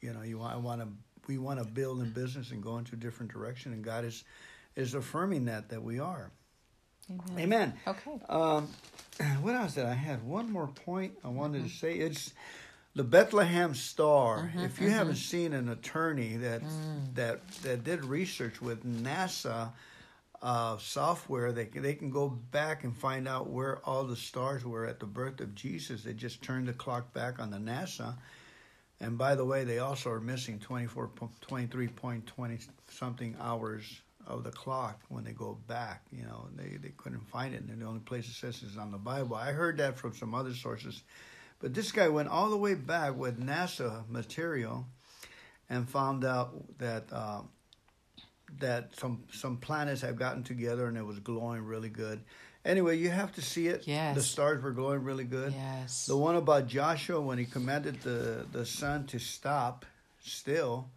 you know, you want, want to, we want to build in business and go into a different direction." And God is, is affirming that that we are. Amen. Amen. Okay. Um, what else did I had? One more point I wanted mm-hmm. to say. It's the Bethlehem Star. Mm-hmm, if you mm-hmm. haven't seen an attorney that mm. that that did research with NASA uh, software they can, they can go back and find out where all the stars were at the birth of Jesus. They just turned the clock back on the NASA. And by the way, they also are missing 24, 23.20 something hours of the clock when they go back. You know, they, they couldn't find it. And the only place it says is on the Bible. I heard that from some other sources. But this guy went all the way back with NASA material and found out that uh, that some some planets have gotten together and it was glowing really good. Anyway, you have to see it. Yes. The stars were glowing really good. Yes. The one about Joshua when he commanded the, the sun to stop still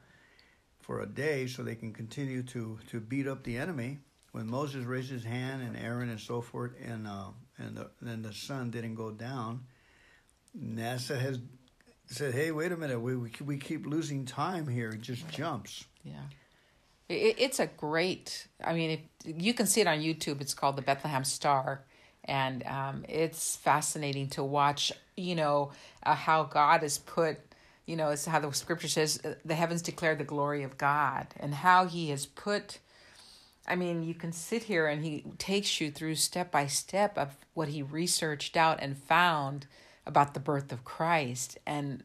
for a day so they can continue to, to beat up the enemy. When Moses raised his hand and Aaron and so forth, and uh, and the, and the sun didn't go down, NASA has said, "Hey, wait a minute, we we, we keep losing time here. It just jumps." Yeah. It, it's a great. I mean, you can see it on YouTube. It's called the Bethlehem Star, and um, it's fascinating to watch. You know uh, how God has put. You know, it's how the Scripture says uh, the heavens declare the glory of God, and how He has put. I mean, you can sit here and he takes you through step by step of what he researched out and found about the birth of Christ. And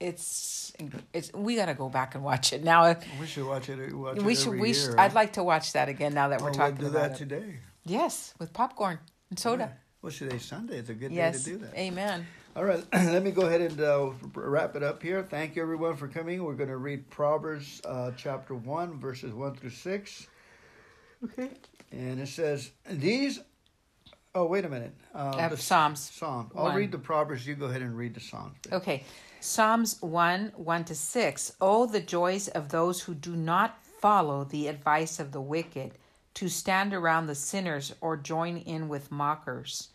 it's it's we got to go back and watch it now. We should watch it. Watch we it should. we. Should, I'd like to watch that again now that we're talking we'll do about that it. today. Yes, with popcorn and soda. Yeah. Well, today's Sunday. It's a good yes. day to do that. Amen. All right, let me go ahead and uh, wrap it up here. Thank you, everyone, for coming. We're going to read Proverbs uh, chapter 1, verses 1 through 6. Okay. And it says, These. Oh, wait a minute. Uh, the Psalms. Psalms. I'll read the Proverbs. You go ahead and read the Psalms. Okay. Psalms 1 1 to 6. Oh, the joys of those who do not follow the advice of the wicked, to stand around the sinners or join in with mockers.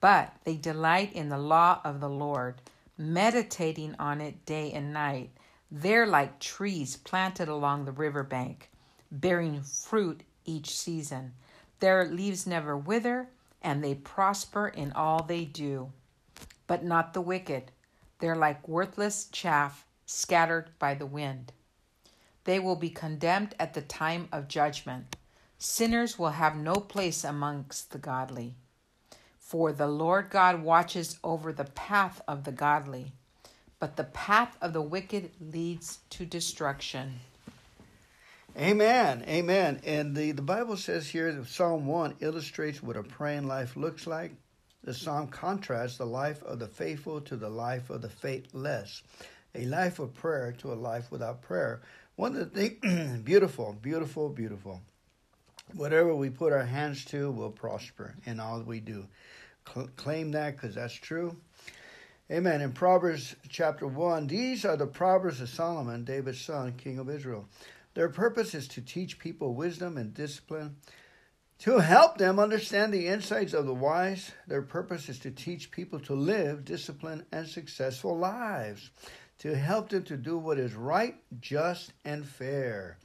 But they delight in the law of the Lord, meditating on it day and night. They're like trees planted along the river bank, bearing fruit each season. Their leaves never wither, and they prosper in all they do. But not the wicked. They're like worthless chaff scattered by the wind. They will be condemned at the time of judgment. Sinners will have no place amongst the godly. For the Lord God watches over the path of the godly, but the path of the wicked leads to destruction. Amen. Amen. And the, the Bible says here that Psalm 1 illustrates what a praying life looks like. The psalm contrasts the life of the faithful to the life of the faithless, a life of prayer to a life without prayer. One of the things, beautiful, beautiful, beautiful. Whatever we put our hands to will prosper in all we do claim that because that's true. Amen. In Proverbs chapter 1, these are the Proverbs of Solomon, David's son, king of Israel. Their purpose is to teach people wisdom and discipline, to help them understand the insights of the wise. Their purpose is to teach people to live disciplined and successful lives, to help them to do what is right, just, and fair.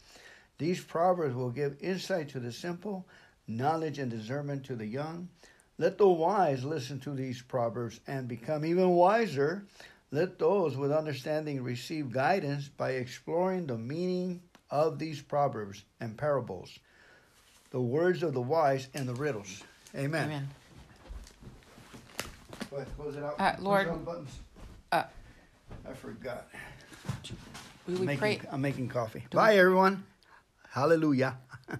These proverbs will give insight to the simple, knowledge and discernment to the young, let the wise listen to these proverbs and become even wiser. Let those with understanding receive guidance by exploring the meaning of these proverbs and parables, the words of the wise and the riddles. Amen. Amen. Go ahead, close it out. Uh, Lord, uh, I forgot. We I'm would making, pray. I'm making coffee. Bye, everyone. Hallelujah.